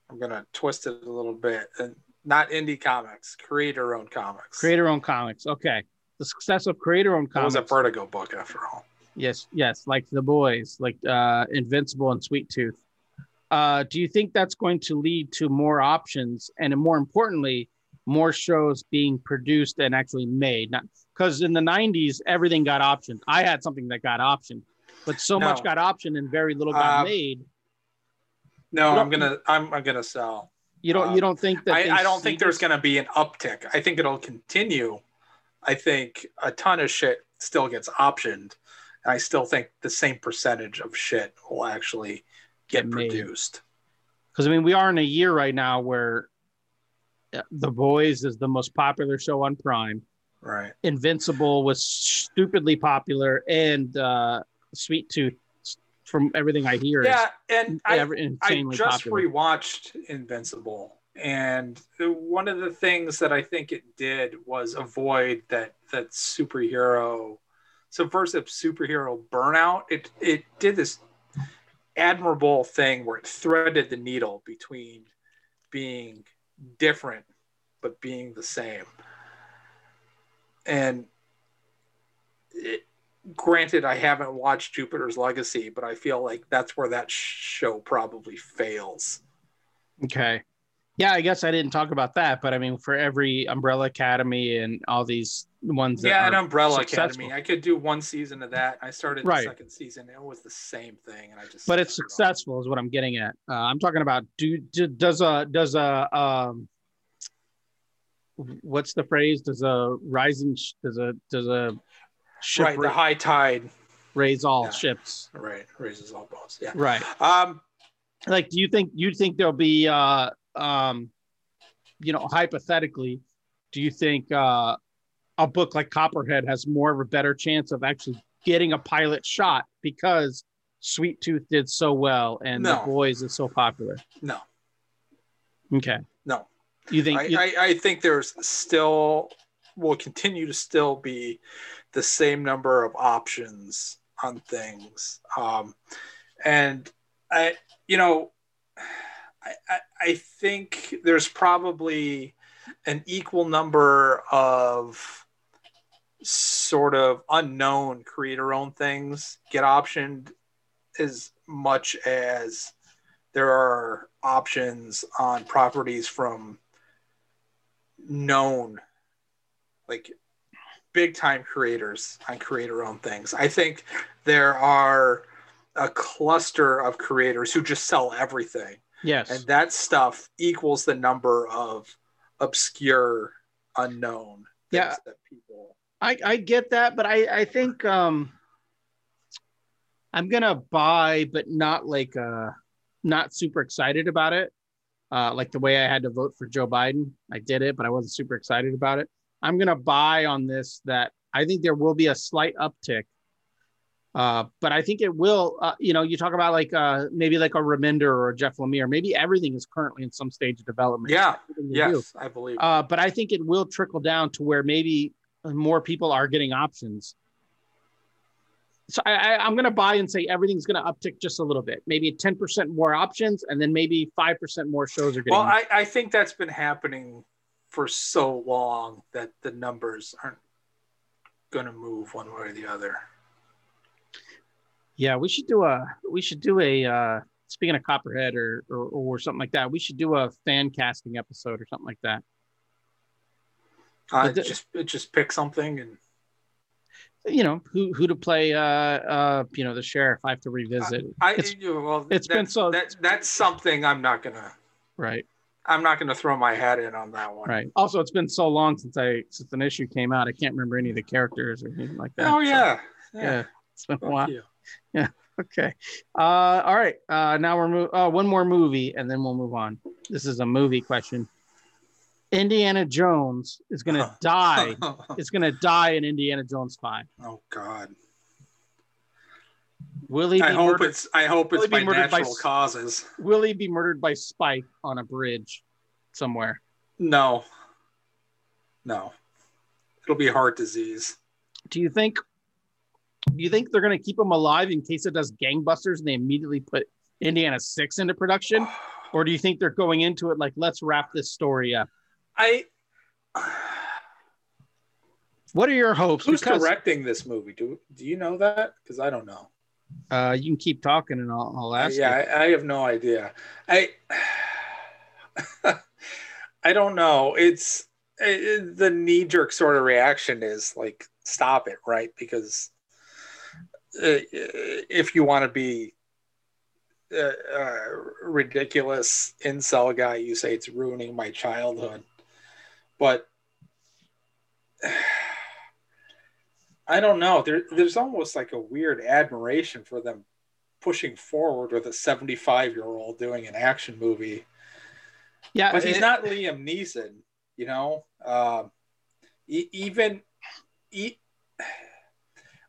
I'm gonna twist it a little bit and not indie comics, creator owned comics. Creator owned comics. Okay. The success of creator owned comics. It was a Vertigo book after all. Yes, yes, like the boys, like uh, Invincible and Sweet Tooth. Uh, do you think that's going to lead to more options and more importantly, more shows being produced and actually made? Not because in the 90s, everything got optioned. I had something that got optioned, but so no. much got optioned and very little got uh, made. No, I'm gonna I'm, I'm gonna sell. You don't. Um, you don't think that? I, I don't think there's going to be an uptick. I think it'll continue. I think a ton of shit still gets optioned. I still think the same percentage of shit will actually get produced. Because I mean, we are in a year right now where The Boys is the most popular show on Prime. Right. Invincible was stupidly popular, and uh, Sweet Tooth from everything I hear. Yeah, and I, I just popular. rewatched Invincible, and one of the things that I think it did was avoid that that superhero, subversive superhero burnout. It it did this admirable thing where it threaded the needle between being different but being the same, and it, granted i haven't watched jupiter's legacy but i feel like that's where that show probably fails. Okay yeah i guess i didn't talk about that but i mean for every umbrella academy and all these ones yeah an umbrella successful. academy i could do one season of that i started right. the second season it was the same thing and i just but it's successful is what i'm getting at uh, i'm talking about do, do does a does a um what's the phrase does a rising does a does a ship right, the high tide raise all yeah. ships. Right, raises all boats. Yeah. Right. Um, like, do you think you think there'll be, uh, um, you know, hypothetically, do you think uh, a book like Copperhead has more of a better chance of actually getting a pilot shot because Sweet Tooth did so well and no. The Boys is so popular? No. Okay. No. You think? I, you- I, I think there's still will continue to still be the same number of options on things. Um, and I, you know, I, I, think there's probably an equal number of sort of unknown creator owned things get optioned as much as there are options on properties from known like big time creators on creator owned things. I think there are a cluster of creators who just sell everything yes. and that stuff equals the number of obscure unknown things Yeah. that people I, I get that, but I, I think um I'm gonna buy, but not like uh not super excited about it. Uh like the way I had to vote for Joe Biden. I did it, but I wasn't super excited about it. I'm gonna buy on this that I think there will be a slight uptick. Uh, but I think it will, uh, you know, you talk about like uh, maybe like a Remender or a Jeff Lemire. Maybe everything is currently in some stage of development. yeah Everything they do. yes i believe Uh, but I think it will trickle down to where maybe more people are getting options. So I, I, I'm going to buy and say everything's going to uptick just a little bit, maybe 10% more options, and then maybe 5% more shows are getting. well I, I think that's been happening for so long that the numbers aren't going to move one way or the other yeah, we should do a we should do a uh, speaking of Copperhead or, or or something like that. We should do a fan casting episode or something like that. uh, the- just just pick something and You know who who to play. Uh, uh, you know the sheriff. I have to revisit. I It's- well it's been that's- so- that that's something I'm not gonna right. I'm not gonna throw my hat in on that one. Right. Also, it's been so long since I since an issue came out. I can't remember any of the characters or anything like that. Oh So, yeah, yeah. It's been a while. you. Okay. Uh, all right. Uh, now we're mo- uh, one more movie, and then we'll move on. This is a movie question. Indiana Jones is gonna die. Is gonna die in Indiana Jones Five. oh God. Will he be I hope murdered? it's I hope it's by murdered by natural causes. Will he be murdered by Spike on a bridge somewhere? No. No. It'll be heart disease. Do you think? Do you think they're gonna keep him alive in case it does gangbusters and they immediately put Indiana Six into production, or do you think they're going into it like let's wrap this story up? I What are your hopes? who's Because- directing this movie? Do do you know that? Because I don't know. Uh, you can keep talking and I'll, I'll ask. yeah, you. I, I have no idea. I I don't know. It's it, the knee jerk sort of reaction is like stop it, right? Because Uh, if you want to be a, a ridiculous incel guy, you say it's ruining my childhood. But I don't know. There, there's almost like a weird admiration for them pushing forward with a 75 year old doing an action movie. Yeah, But he's it- not Liam Neeson, you know. Um, e- even e-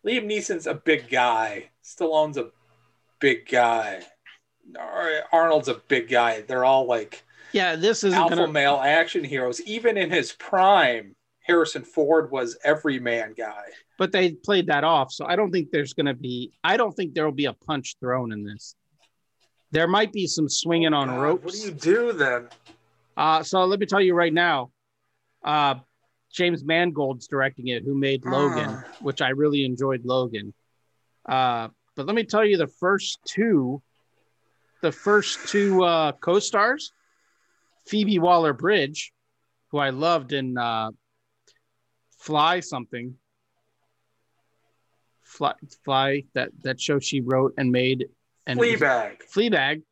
Liam Neeson's a big guy. Stallone's a big guy. Arnold's a big guy. They're all like Yeah, this isn't alpha gonna. male action heroes. Even in his prime, Harrison Ford was every man guy. But they played that off, so I don't think there's gonna be. I don't think there will be a punch thrown in this. There might be some swinging on God, ropes. What do you do then? Uh, so let me tell you right now, uh, James Mangold's directing it, who made Logan, Ah. which I really enjoyed Logan. Uh, but let me tell you, the first two, the first two uh, co-stars, Phoebe Waller-Bridge, who I loved in uh, Fly something, Fly, Fly that that show she wrote and made, and Fleabag. Fleabag,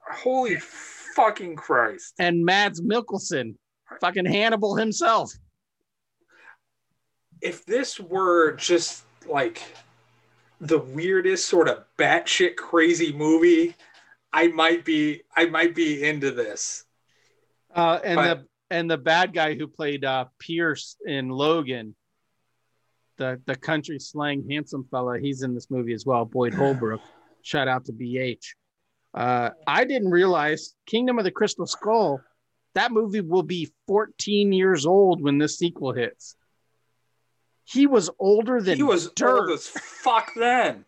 Holy fucking Christ. and Mads Mikkelsen, fucking Hannibal himself. If this were just like the weirdest sort of batshit crazy movie, I might be I might be into this. Uh, and But- the and the bad guy who played uh, Pierce in Logan, the the country slang handsome fella, he's in this movie as well. Boyd Holbrook. Shout out to BH. Uh, I didn't realize Kingdom of the Crystal Skull. That movie will be 14 years old when this sequel hits. He was older than he was dirt. old as fuck then.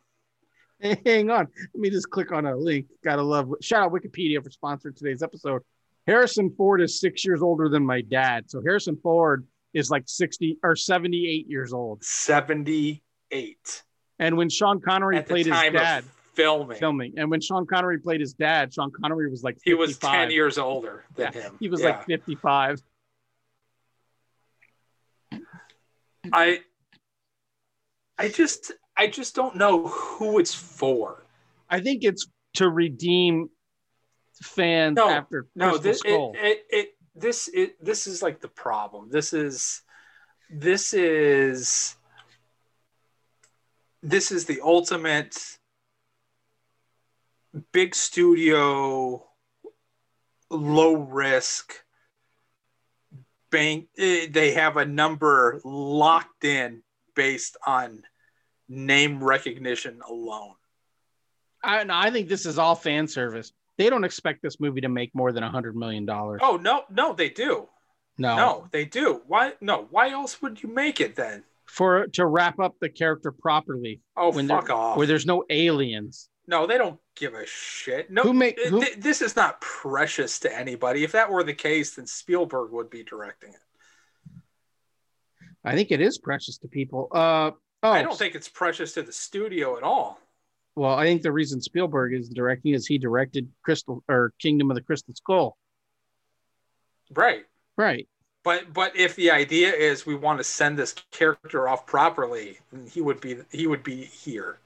Hang on. Let me just click on a link. Gotta love. Shout out Wikipedia for sponsoring today's episode. Harrison Ford is six years older than my dad. So Harrison Ford is like 60 or 78 years old. 78 And when Sean Connery at played his dad filming. filming, and when Sean Connery played his dad, Sean Connery was like 55. He was 10 years older than Yeah, him. He was Yeah. like 55. I I just I just don't know who it's for. I think it's to redeem fans No, after No, Crystal this it, Skull. it, it this it this is like the problem. This is this is this is the ultimate big studio low risk bank eh, they have a number locked in based on name recognition alone I, no, I think this is all fan service. They don't expect this movie to make more than a hundred million dollars. oh no no they do no, No, they do. Why? No. Why else would you make it then? for to wrap up the character properly, Oh, When fuck off. where there's no aliens. no, they don't give a shit. No, Who make- who- th- this is not precious to anybody. If that were the case, then Spielberg would be directing it. I think it is precious to people. Uh, oh, I don't think it's precious to the studio at all. Well, I think the reason Spielberg is directing is he directed Crystal or Kingdom of the Crystal Skull. Right. Right. But but if the idea is we want to send this character off properly, then he would be he would be here.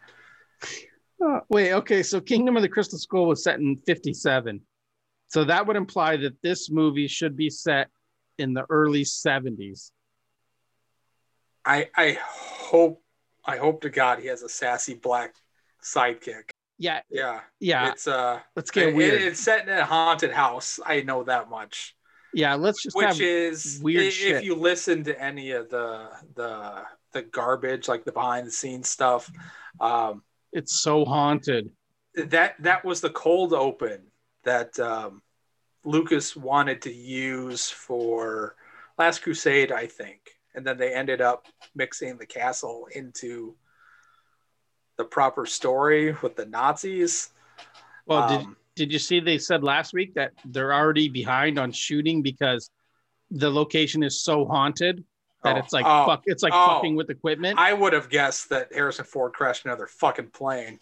Uh, wait, okay. So Kingdom of the Crystal Skull was set in 57. So that would imply that this movie should be set in the early 70s. I I hope I hope to God he has a sassy black sidekick. Yeah. Yeah. Yeah. It's uh let's get It- weird. it's set in a haunted house. I know that much. yeah. Let's just Which have. is weird i- shit. If you listen to any of the the the garbage, like the behind the scenes stuff, um, it's so haunted. that that was the cold open that um, Lucas wanted to use for Last Crusade, I think, and then they ended up mixing the castle into the proper story with the Nazis. Well, did Um, did you see they said last week that they're already behind on shooting because the location is so haunted that oh, it's like oh, fuck it's like oh. fucking with equipment. I would have guessed that Harrison Ford crashed another fucking plane.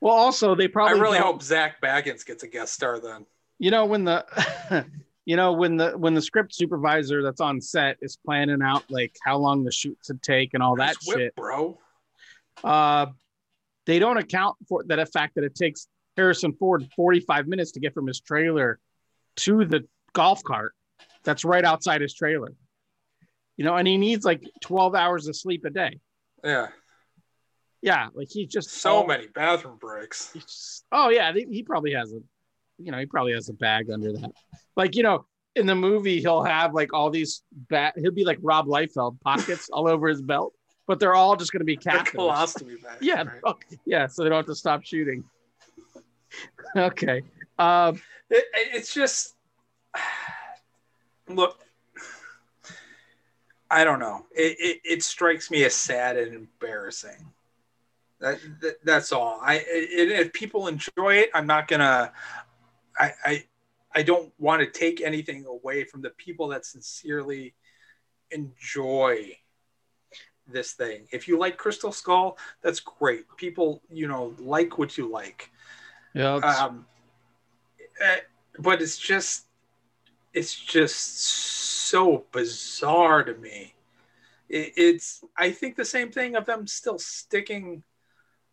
well, also they probably. I really hope Zak Bagans gets a guest star then. you know when the you know when the when the script supervisor that's on set is planning out like how long the shoots would take and all that whip, shit bro. uh they don't account for that fact that it takes harrison ford 45 minutes to get from his trailer to the golf cart that's right outside his trailer you know and he needs like 12 hours of sleep a day Yeah, yeah like he's just so all- many bathroom breaks. oh yeah he, he probably has a you know he probably has a bag under that like you know in the movie he'll have like all these bat he'll be like rob Liefeld pockets all over his belt but they're all just going to be The captives colostomy bag. yeah right? oh, yeah so they don't have to stop shooting okay um It, it's just look. I don't know. It, it it strikes me as sad and embarrassing. That, that that's all. I it, if people enjoy it, I'm not gonna. I I I don't want to take anything away from the people that sincerely enjoy this thing. If you like Crystal Skull, that's great. People, you know, like what you like. yeah Um, eh, but it's just, it's just so bizarre to me. It, it's, I think the same thing of them still sticking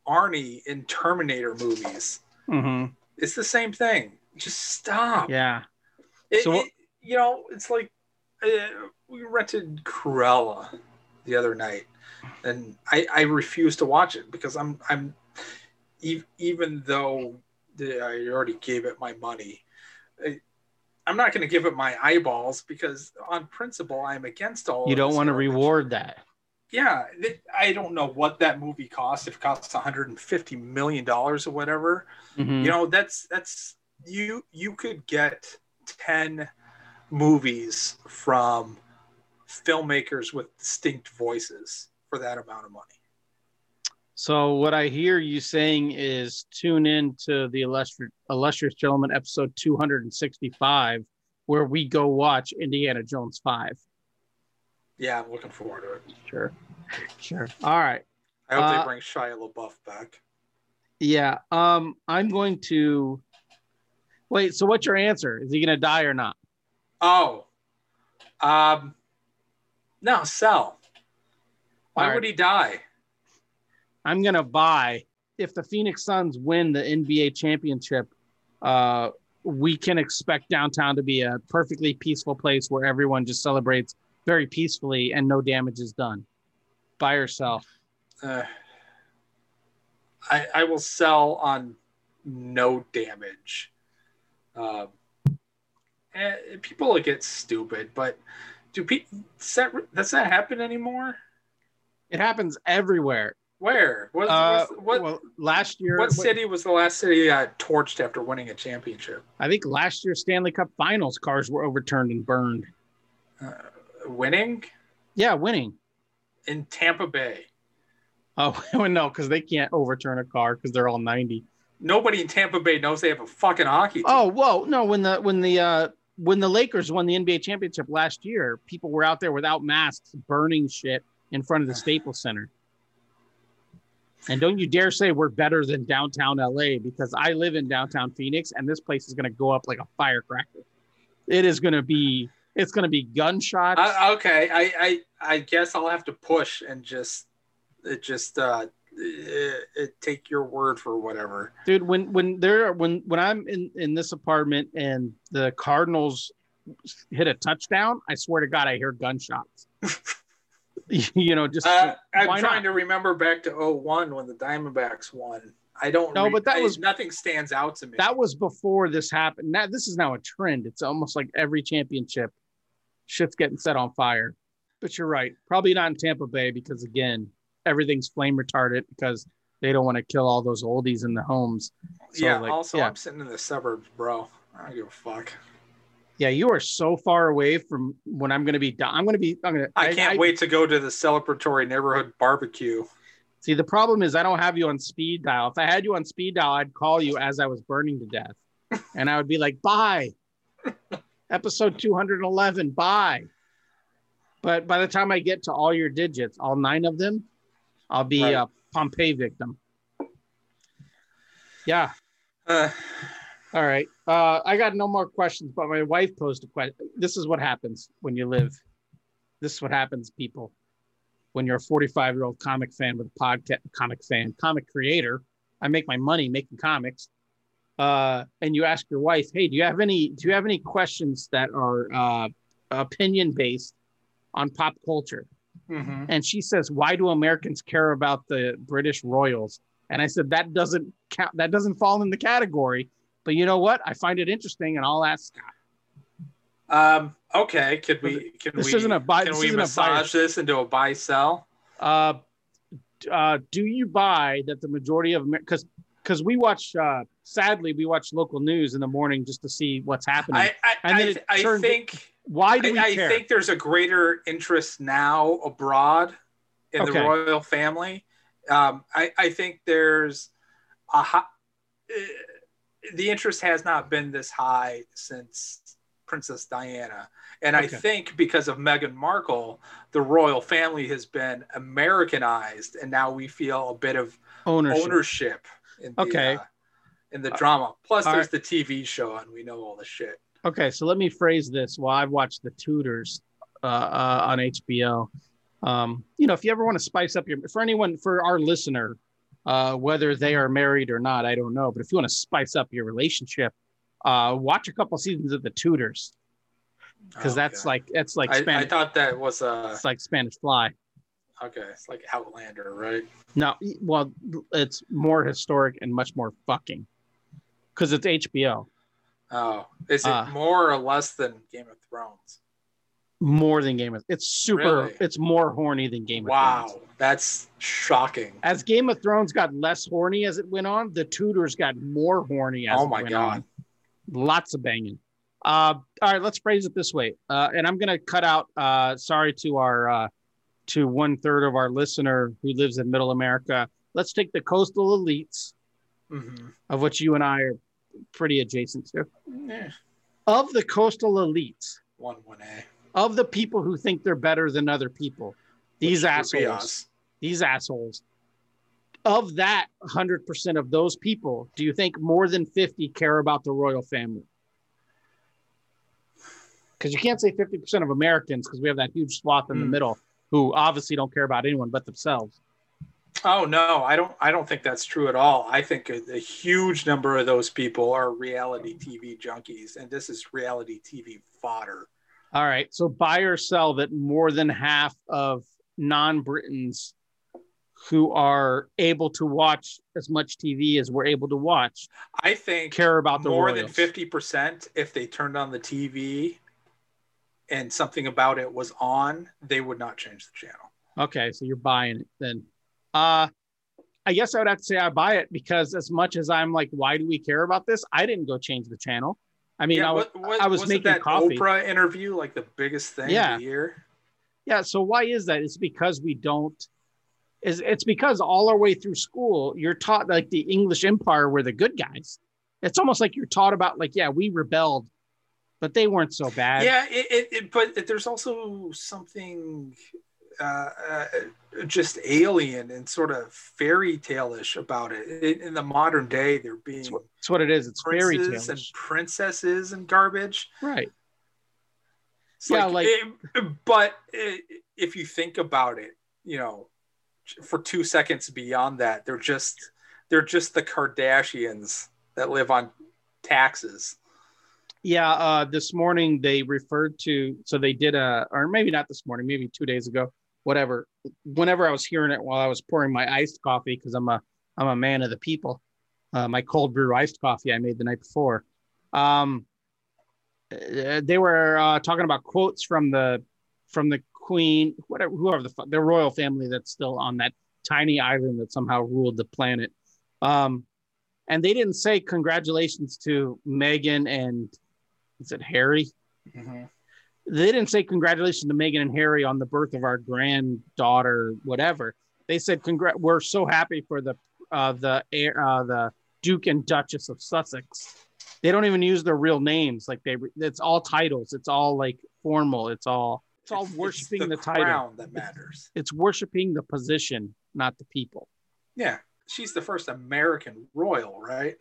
Arnie in Terminator movies. mhm. It's the same thing. Just stop. yeah It- So it- you know, it's like uh, we rented Cruella the other night, and I, I refuse to watch it because I'm I'm ev- even though the, I already gave it my money, I, I'm not going to give it my eyeballs because on principle I'm against all. you don't want to reward that Yeah, it, I don't know what that movie cost. If it costs 150 million dollars or whatever, Mhm. you know that's that's you you could get 10 movies from filmmakers with distinct voices for that amount of money. So what I hear you saying is tune in to the illustrious, illustrious gentleman episode 265 where we go watch Indiana Jones 5. Yeah, I'm looking forward to it. Sure. Sure. All right. I hope Uh, they bring Shia LaBeouf back. Yeah. Um I'm going to Wait, so what's your answer? Is he going to die or not? Oh, um, no, sell. Why right. would he die? I'm gonna buy if the Phoenix Suns win the NBA championship. Uh, we can expect downtown to be a perfectly peaceful place where everyone just celebrates very peacefully and no damage is done. Buy or sell. Uh, I I will sell on no damage. Um, eh, people get stupid, but do people does that, does that happen anymore? It happens everywhere. Where? What, Uh, what, well, last year, what city was the last city that got torched after winning a championship? I think last year's Stanley Cup Finals cars were overturned and burned. Uh, winning Yeah, winning. in Tampa Bay. Oh no, because they can't overturn a car because they're all ninety. Nobody in Tampa Bay knows they have a fucking hockey team. Oh, whoa, no, when the when the uh when the Lakers won the NBA championship last year, people were out there without masks burning shit in front of the Staples Center. And don't you dare say we're better than downtown LA because I live in downtown Phoenix and this place is going to go up like a firecracker. It is going to be it's going to be gunshots. I, okay, I, I I guess I'll have to push and just it just uh it, it take your word for whatever. dude when when there when when i'm in in this apartment and the cardinals hit a touchdown i swear to god i hear gunshots you know just Uh, I'm trying not? to remember back to 01 when the Diamondbacks won. I don't No, but that I- was- nothing stands out to me. that was before this happened now this is now a trend it's almost like every championship shit's getting set on fire but you're right probably not in tampa bay because again everything's flame retardant because they don't want to kill all those oldies in the homes So, yeah, like, also yeah. I'm sitting in the suburbs, bro. I don't give a fuck. yeah you are so far away from when i'm going to be done i'm going to be i'm going to I can't wait to go to the celebratory neighborhood barbecue. See, the problem is I don't have you on speed dial. If I had you on speed dial, I'd call you as I was burning to death. And I would be like, bye. Episode 211, bye. But by the time I get to all your digits, all nine of them, I'll be Right. a Pompeii victim. Yeah. Uh, All right. Uh, I got no more questions, but my wife posed a question. This is what happens when you live. This is what happens, people. When you're a 45 year old comic fan with a podcast, comic fan, comic creator, I make my money making comics. Uh, and you ask your wife, "Hey, do you have any? Do you have any questions that are uh, opinion based on pop culture?" Mhm. And she says, "Why do Americans care about the British royals?" And I said, "That doesn't count. That doesn't fall in the category." But you know what? I find it interesting, and I'll ask Scott. Um, okay, could we can This we isn't a buy- can this we massage this into a buy sell? Uh, uh, do you buy that the majority of because because we watch uh, sadly we watch local news in the morning just to see what's happening. I I, And then I, it I think Why do we I, I think there's a greater interest now abroad in Okay. the royal family. Um, I, I think there's a high, uh, the interest has not been this high since Princess Diana. And I think because of Meghan Markle, the royal family has been Americanized, and now we feel a bit of ownership. ownership in the, Okay. uh, in the drama. Plus, all there's the TV show, and we know all the shit. Okay, so let me phrase this. While I've watched The Tudors uh, uh, on HBO, um, you know, if you ever want to spice up your, for anyone, for our listener, uh, whether they are married or not, I don't know, but if you want to spice up your relationship, uh, watch a couple seasons of The Tudors because that's like that's like I, I thought that was uh it's like Spanish Fly. Okay. It's like Outlander, right? No, well, it's more historic and much more fucking because it's HBO. Oh, is it Uh, more or less than Game of Thrones? More than Game of It's super. Really? It's more horny than Game of Wow, Thrones. Wow, that's shocking. As Game of Thrones got less horny as it went on, the Tudors got more horny as Oh it my went God. on. Lots of banging. Uh, all right, let's phrase it this way. Uh, and I'm going to cut out. Uh, sorry to our uh, to one third of our listener who lives in Middle America. Let's take the coastal elites, Mm-hmm. of which you and I are pretty adjacent to. Yeah. Of the coastal elites, One one A. of the people who think they're better than other people, these Which assholes, these assholes. Of that 100% of those people, do you think more than 50 care about the royal family? Because you can't say 50% of Americans because we have that huge swath in the Hmm. middle who obviously don't care about anyone but themselves. Oh no, I don't. I don't think that's true at all. I think a, a huge number of those people are reality TV junkies, and this is reality TV fodder. All right. So buy or sell that more than half of non Britons who are able to watch as much TV as we're able to watch I think care about the more royals. than fifty percent. If they turned on the TV and something about it was on, they would not change the channel. Okay, so you're buying it then. Uh I guess I would have to say I buy it because as much as I'm like, why do we care about this? I didn't go change the channel. I mean, I was, what, I was making that coffee. Oprah interview like the biggest thing Yeah. of the year. yeah. So why is that? It's because we don't. Is it's because all our way through school you're taught like the English Empire were the good guys. It's almost like you're taught about like, yeah, we rebelled, but they weren't so bad. Yeah, it, it, it, but there's also something uh, uh, just alien and sort of fairy tale-ish about it. In, in the modern day, they're being It's what, it's what it is. It's fairy and princesses and garbage. right? It's Yeah, like, like- but if you think about it, you know, for two seconds beyond that, they're just they're just the Kardashians that live on taxes. Yeah, uh, this morning they referred to, so they did a, or maybe not this morning, maybe two days ago, whatever. Whenever I was hearing it while I was pouring my iced coffee, because I'm a, I'm a man of the people. Uh, my cold brew iced coffee I made the night before. Um, uh, they were uh, talking about quotes from the, from the queen, whatever, whoever the the royal family that's still on that tiny island that somehow ruled the planet. Um, and they didn't say congratulations to Meghan and is it Harry? They didn't say congratulations to Meghan and Harry on the birth of our granddaughter, whatever. They said congrat. We're so happy for the uh, the heir- uh, the Duke and Duchess of Sussex. They don't even use their real names. Like they, it's all titles. It's all like formal. It's all it's all worshiping the, title. crown that matters. It's worshiping the position, not the people. Yeah, she's the first American royal, right?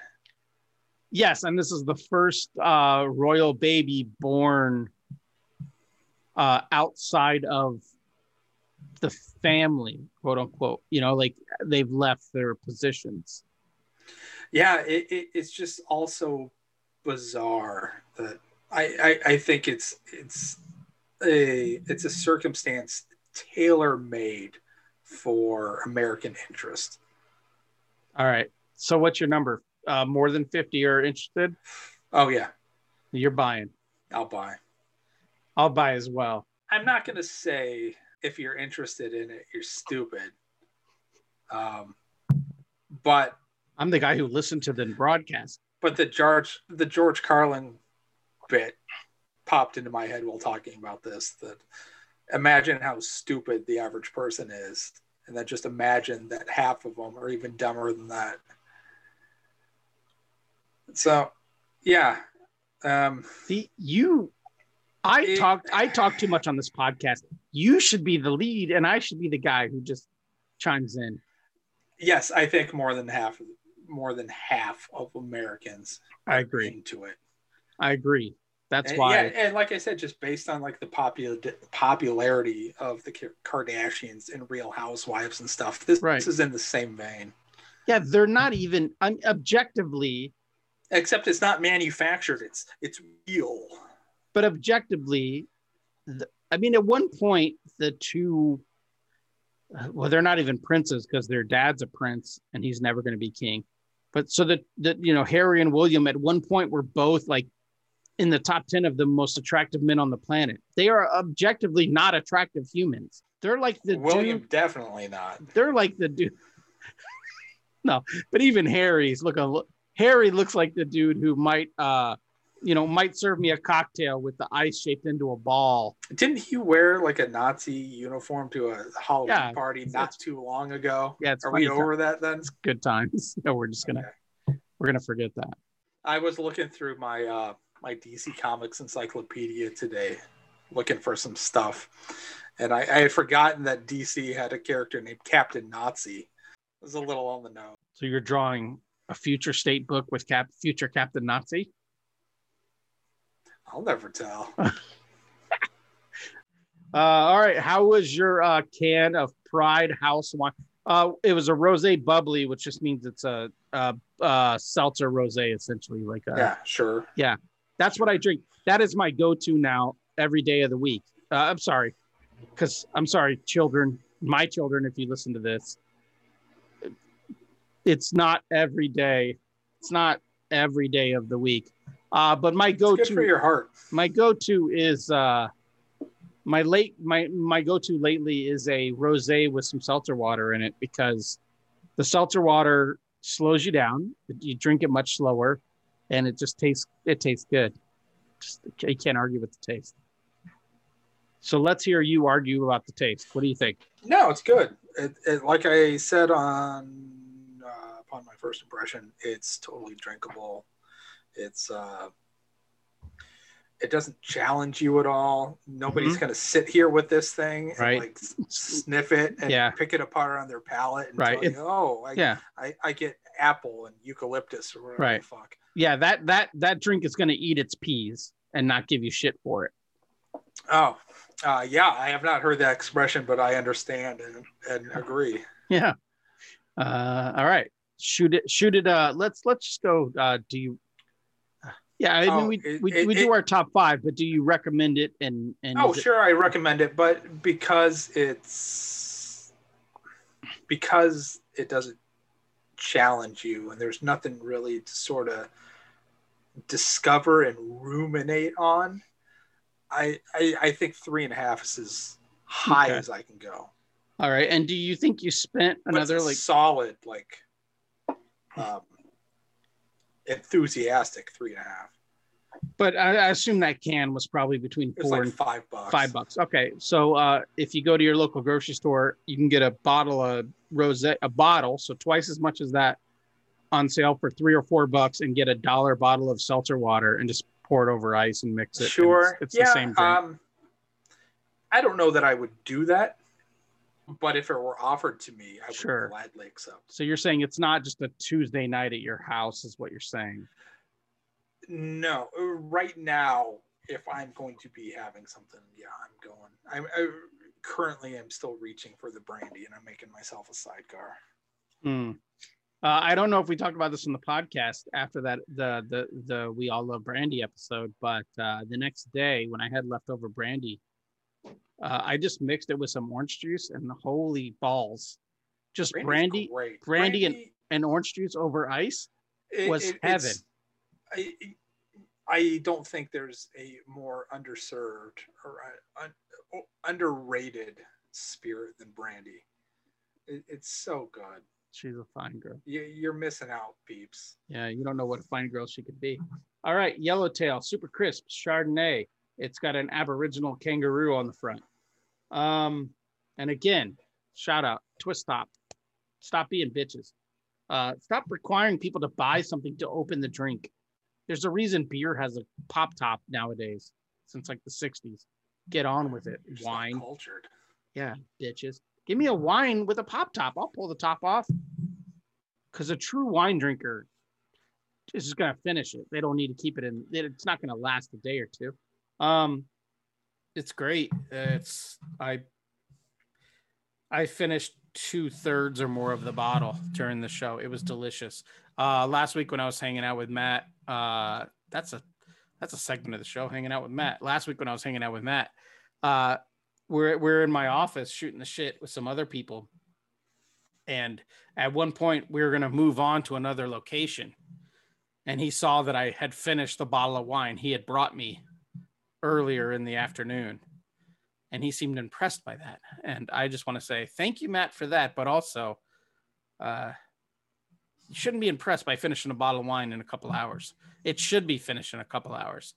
Yes, and this is the first uh, royal baby born uh, outside of the family, quote unquote. You know, like they've left their positions. Yeah, it, it, it's just also bizarre that I, I I think it's it's a it's a circumstance tailor made for American interest. All right. So, what's your number? Uh, more than fifty are interested. Oh yeah, You're buying. I'll buy. I'll buy as well. I'm not gonna say if you're interested in it, you're stupid. Um, but I'm the guy who listened to the broadcast. but the George the George Carlin bit popped into my head while talking about this. That imagine how stupid the average person is, and then just imagine that half of them are even dumber than that. So, yeah, um, The you, I It- talked. I talk too much on this podcast. You should be the lead, and I should be the guy who just chimes in. yes, I think more than half more than half of Americans I agree. into it. I agree. That's and, why. yeah, and like I said, just based on like the popular popularity of the Kardashians and Real Housewives and stuff, this, Right. this is in the same vein. Yeah, they're not even I'm objectively, Except it's not manufactured; it's it's real. but objectively, the, I mean, at one point, the two, well, they're not even princes because their dad's a prince and he's never going to be king. But so that that you know, Harry and William at one point were both like in the top ten of the most attractive men on the planet. They are objectively not attractive humans. They're like the William dude. definitely not. They're like the dude. no, but even Harry's look a Harry looks like the dude who might uh you know, might serve me a cocktail with the ice shaped into a ball. Didn't he wear like a Nazi uniform to a Halloween Yeah, party not too long ago? Yeah, it's Are we ti- over that then? good times. No, we're just gonna we're gonna forget that. I was looking through my uh, my DC Comics encyclopedia today, looking for some stuff, and I, I had forgotten that DC had a character named Captain Nazi. It was a little on the nose. So you're drawing a future state book with Cap future Captain Nazi. I'll never tell. Uh, all right. How was your uh, can of Pride House wine? Uh, it was a rosé bubbly, which just means it's a, a, a seltzer rosé, essentially. Like a, yeah, sure. Yeah, that's what I drink. That is my go-to now every day of the week. Uh, I'm sorry, because I'm sorry, children, my children, if you listen to this, it's not every day. It's not every day of the week. Uh, but my It's good go-to for your heart. my go-to is uh my late my my go-to lately is a rosé with some seltzer water in it because the seltzer water slows you down you drink it much slower and it just tastes it tastes good just you can't argue with the taste so let's hear you argue about the taste what do you think No, it's good. It, it, like I said on upon my first impression, it's totally drinkable. It's uh, it doesn't challenge you at all. Nobody's Mhm. gonna sit here with this thing and Right. like sniff it and Yeah. pick it apart on their palate and Right. tell you, oh, I, yeah I, I get apple and eucalyptus or whatever Right. the fuck. yeah that that that drink is going to eat its peas and not give you shit for it Oh, uh, yeah, I have not heard that expression, but I understand and, and agree. Yeah. Uh, all right. Shoot it. Shoot it. Uh, let's let's just go. Uh, do you? Yeah, I mean Oh, we it- we, it- we do it- our top five, but do you recommend it? And and Oh, sure, I recommend it, but because it's because it doesn't challenge you, and there's nothing really to sort of discover and ruminate on. I I, I think three and a half is as high Okay. as I can go. all right. And do you think you spent another like? solid, like um, enthusiastic three and a half. But I, I assume that can was probably between four like and five bucks. five bucks. Okay, so uh, if you go to your local grocery store, you can get a bottle of rose, a bottle, so twice as much as that, on sale for three or four bucks, and get a dollar bottle of seltzer water and just pour it over ice and mix it. and Sure. it's, it's yeah. the same drink. Um, I don't know that I would do that, but if it were offered to me, I would gladly accept. So you're saying it's not just a Tuesday night at your house, is what you're saying? No, uh, right now, if I'm going to be having something, yeah, I'm going. I'm I, currently I'm still reaching for the brandy, and I'm making myself a sidecar. Hmm. Uh, I don't know if we talked about this in the podcast after that the the the we all love brandy episode, but uh, the next day when I had leftover brandy, uh, I just mixed it with some orange juice and holy balls, just Brandy's brandy brandy and- and orange juice over ice. it- was it- heaven. I, I don't think there's a more underserved or uh, un, un- underrated spirit than brandy. It, it's so good. She's a fine girl. You, you're missing out, peeps. Yeah, you don't know what a fine girl she could be. All right, Yellowtail, super crisp Chardonnay. It's got an Aboriginal kangaroo on the front. Um, and again, shout out Twist Stop. Stop being bitches. Uh, stop requiring people to buy something to open the drink. There's a reason beer has a pop top nowadays since like the 60s. Get on with it. You're Wine. cultured. Yeah, bitches. Give me a wine with a pop top. I'll pull the top off. Because a true wine drinker is just gonna finish it. They don't need to keep it in. It's not gonna last a day or two. Um, it's great. It's I. I finished two thirds or more of the bottle during the show. It was delicious. Uh, last week when I was hanging out with Matt, uh, that's a that's a segment of the show. Hanging out with Matt. Last week when I was hanging out with Matt, uh, we're we're in my office shooting the shit with some other people, and at one point we were gonna move on to another location, and he saw that I had finished the bottle of wine he had brought me earlier in the afternoon, and he seemed impressed by that. And I just want to say thank you, Matt, for that, but also, uh, you shouldn't be impressed by finishing a bottle of wine in a couple hours. It should be finished in a couple hours.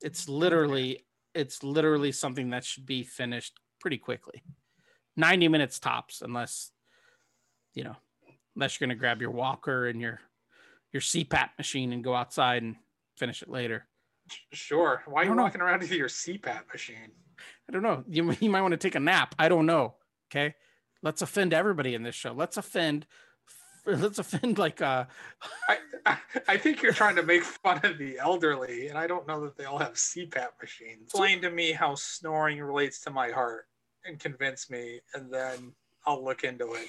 It's literally it's literally something that should be finished pretty quickly. 90 minutes tops unless you know, unless you're going to grab your walker and your your CPAP machine and go outside and finish it later. Sure. Why are you walking around with your CPAP machine? I don't know. You, you might want to take a nap. I don't know. Okay. Let's offend everybody in this show. Let's offend let's offend like uh I, I think you're trying to make fun of the elderly and i don't know that they all have cpap machines explain to me how snoring relates to my heart and convince me and then i'll look into it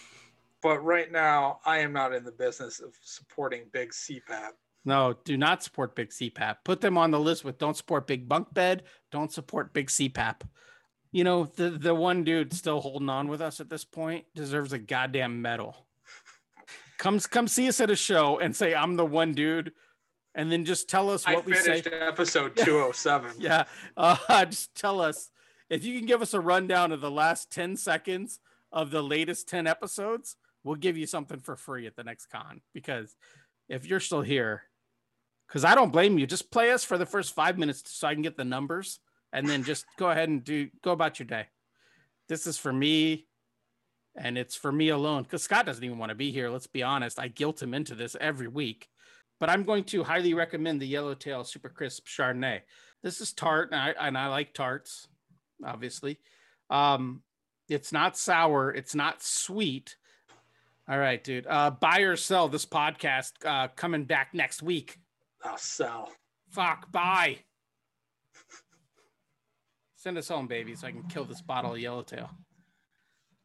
but right now i am not in the business of supporting big cpap no do not support big cpap put them on the list with don't support big bunk bed don't support big cpap you know the the one dude still holding on with us at this point deserves a goddamn medal Come come see us at a show and say I'm the one dude, and then just tell us what I we say. Episode two oh seven. yeah, uh, just tell us if you can give us a rundown of the last ten seconds of the latest ten episodes. We'll give you something for free at the next con because if you're still here, because I don't blame you, just play us for the first five minutes so I can get the numbers, and then just go ahead and do go about your day. This is for me and it's for me alone because Scott doesn't even want to be here. Let's be honest. I guilt him into this every week, but I'm going to highly recommend the Yellowtail Super Crisp Chardonnay. This is tart, and I, and I like tarts, obviously. Um, it's not sour, it's not sweet. All right, dude. Uh, buy or sell this podcast uh, coming back next week. I'll sell. Fuck, buy. Send us home, baby, so I can kill this bottle of Yellowtail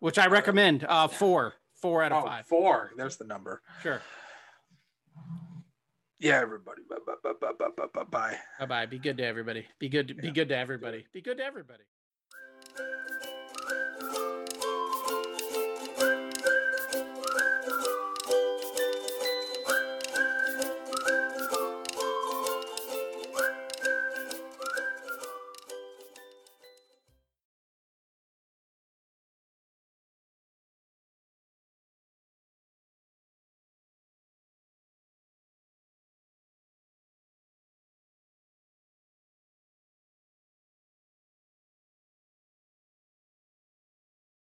which I recommend. Uh, four, four out of oh, five. Four. There's the number. Sure. Yeah, everybody. Bye bye bye bye bye bye bye. Bye bye. Be good to everybody. Be good. Be good to everybody. Be good to everybody.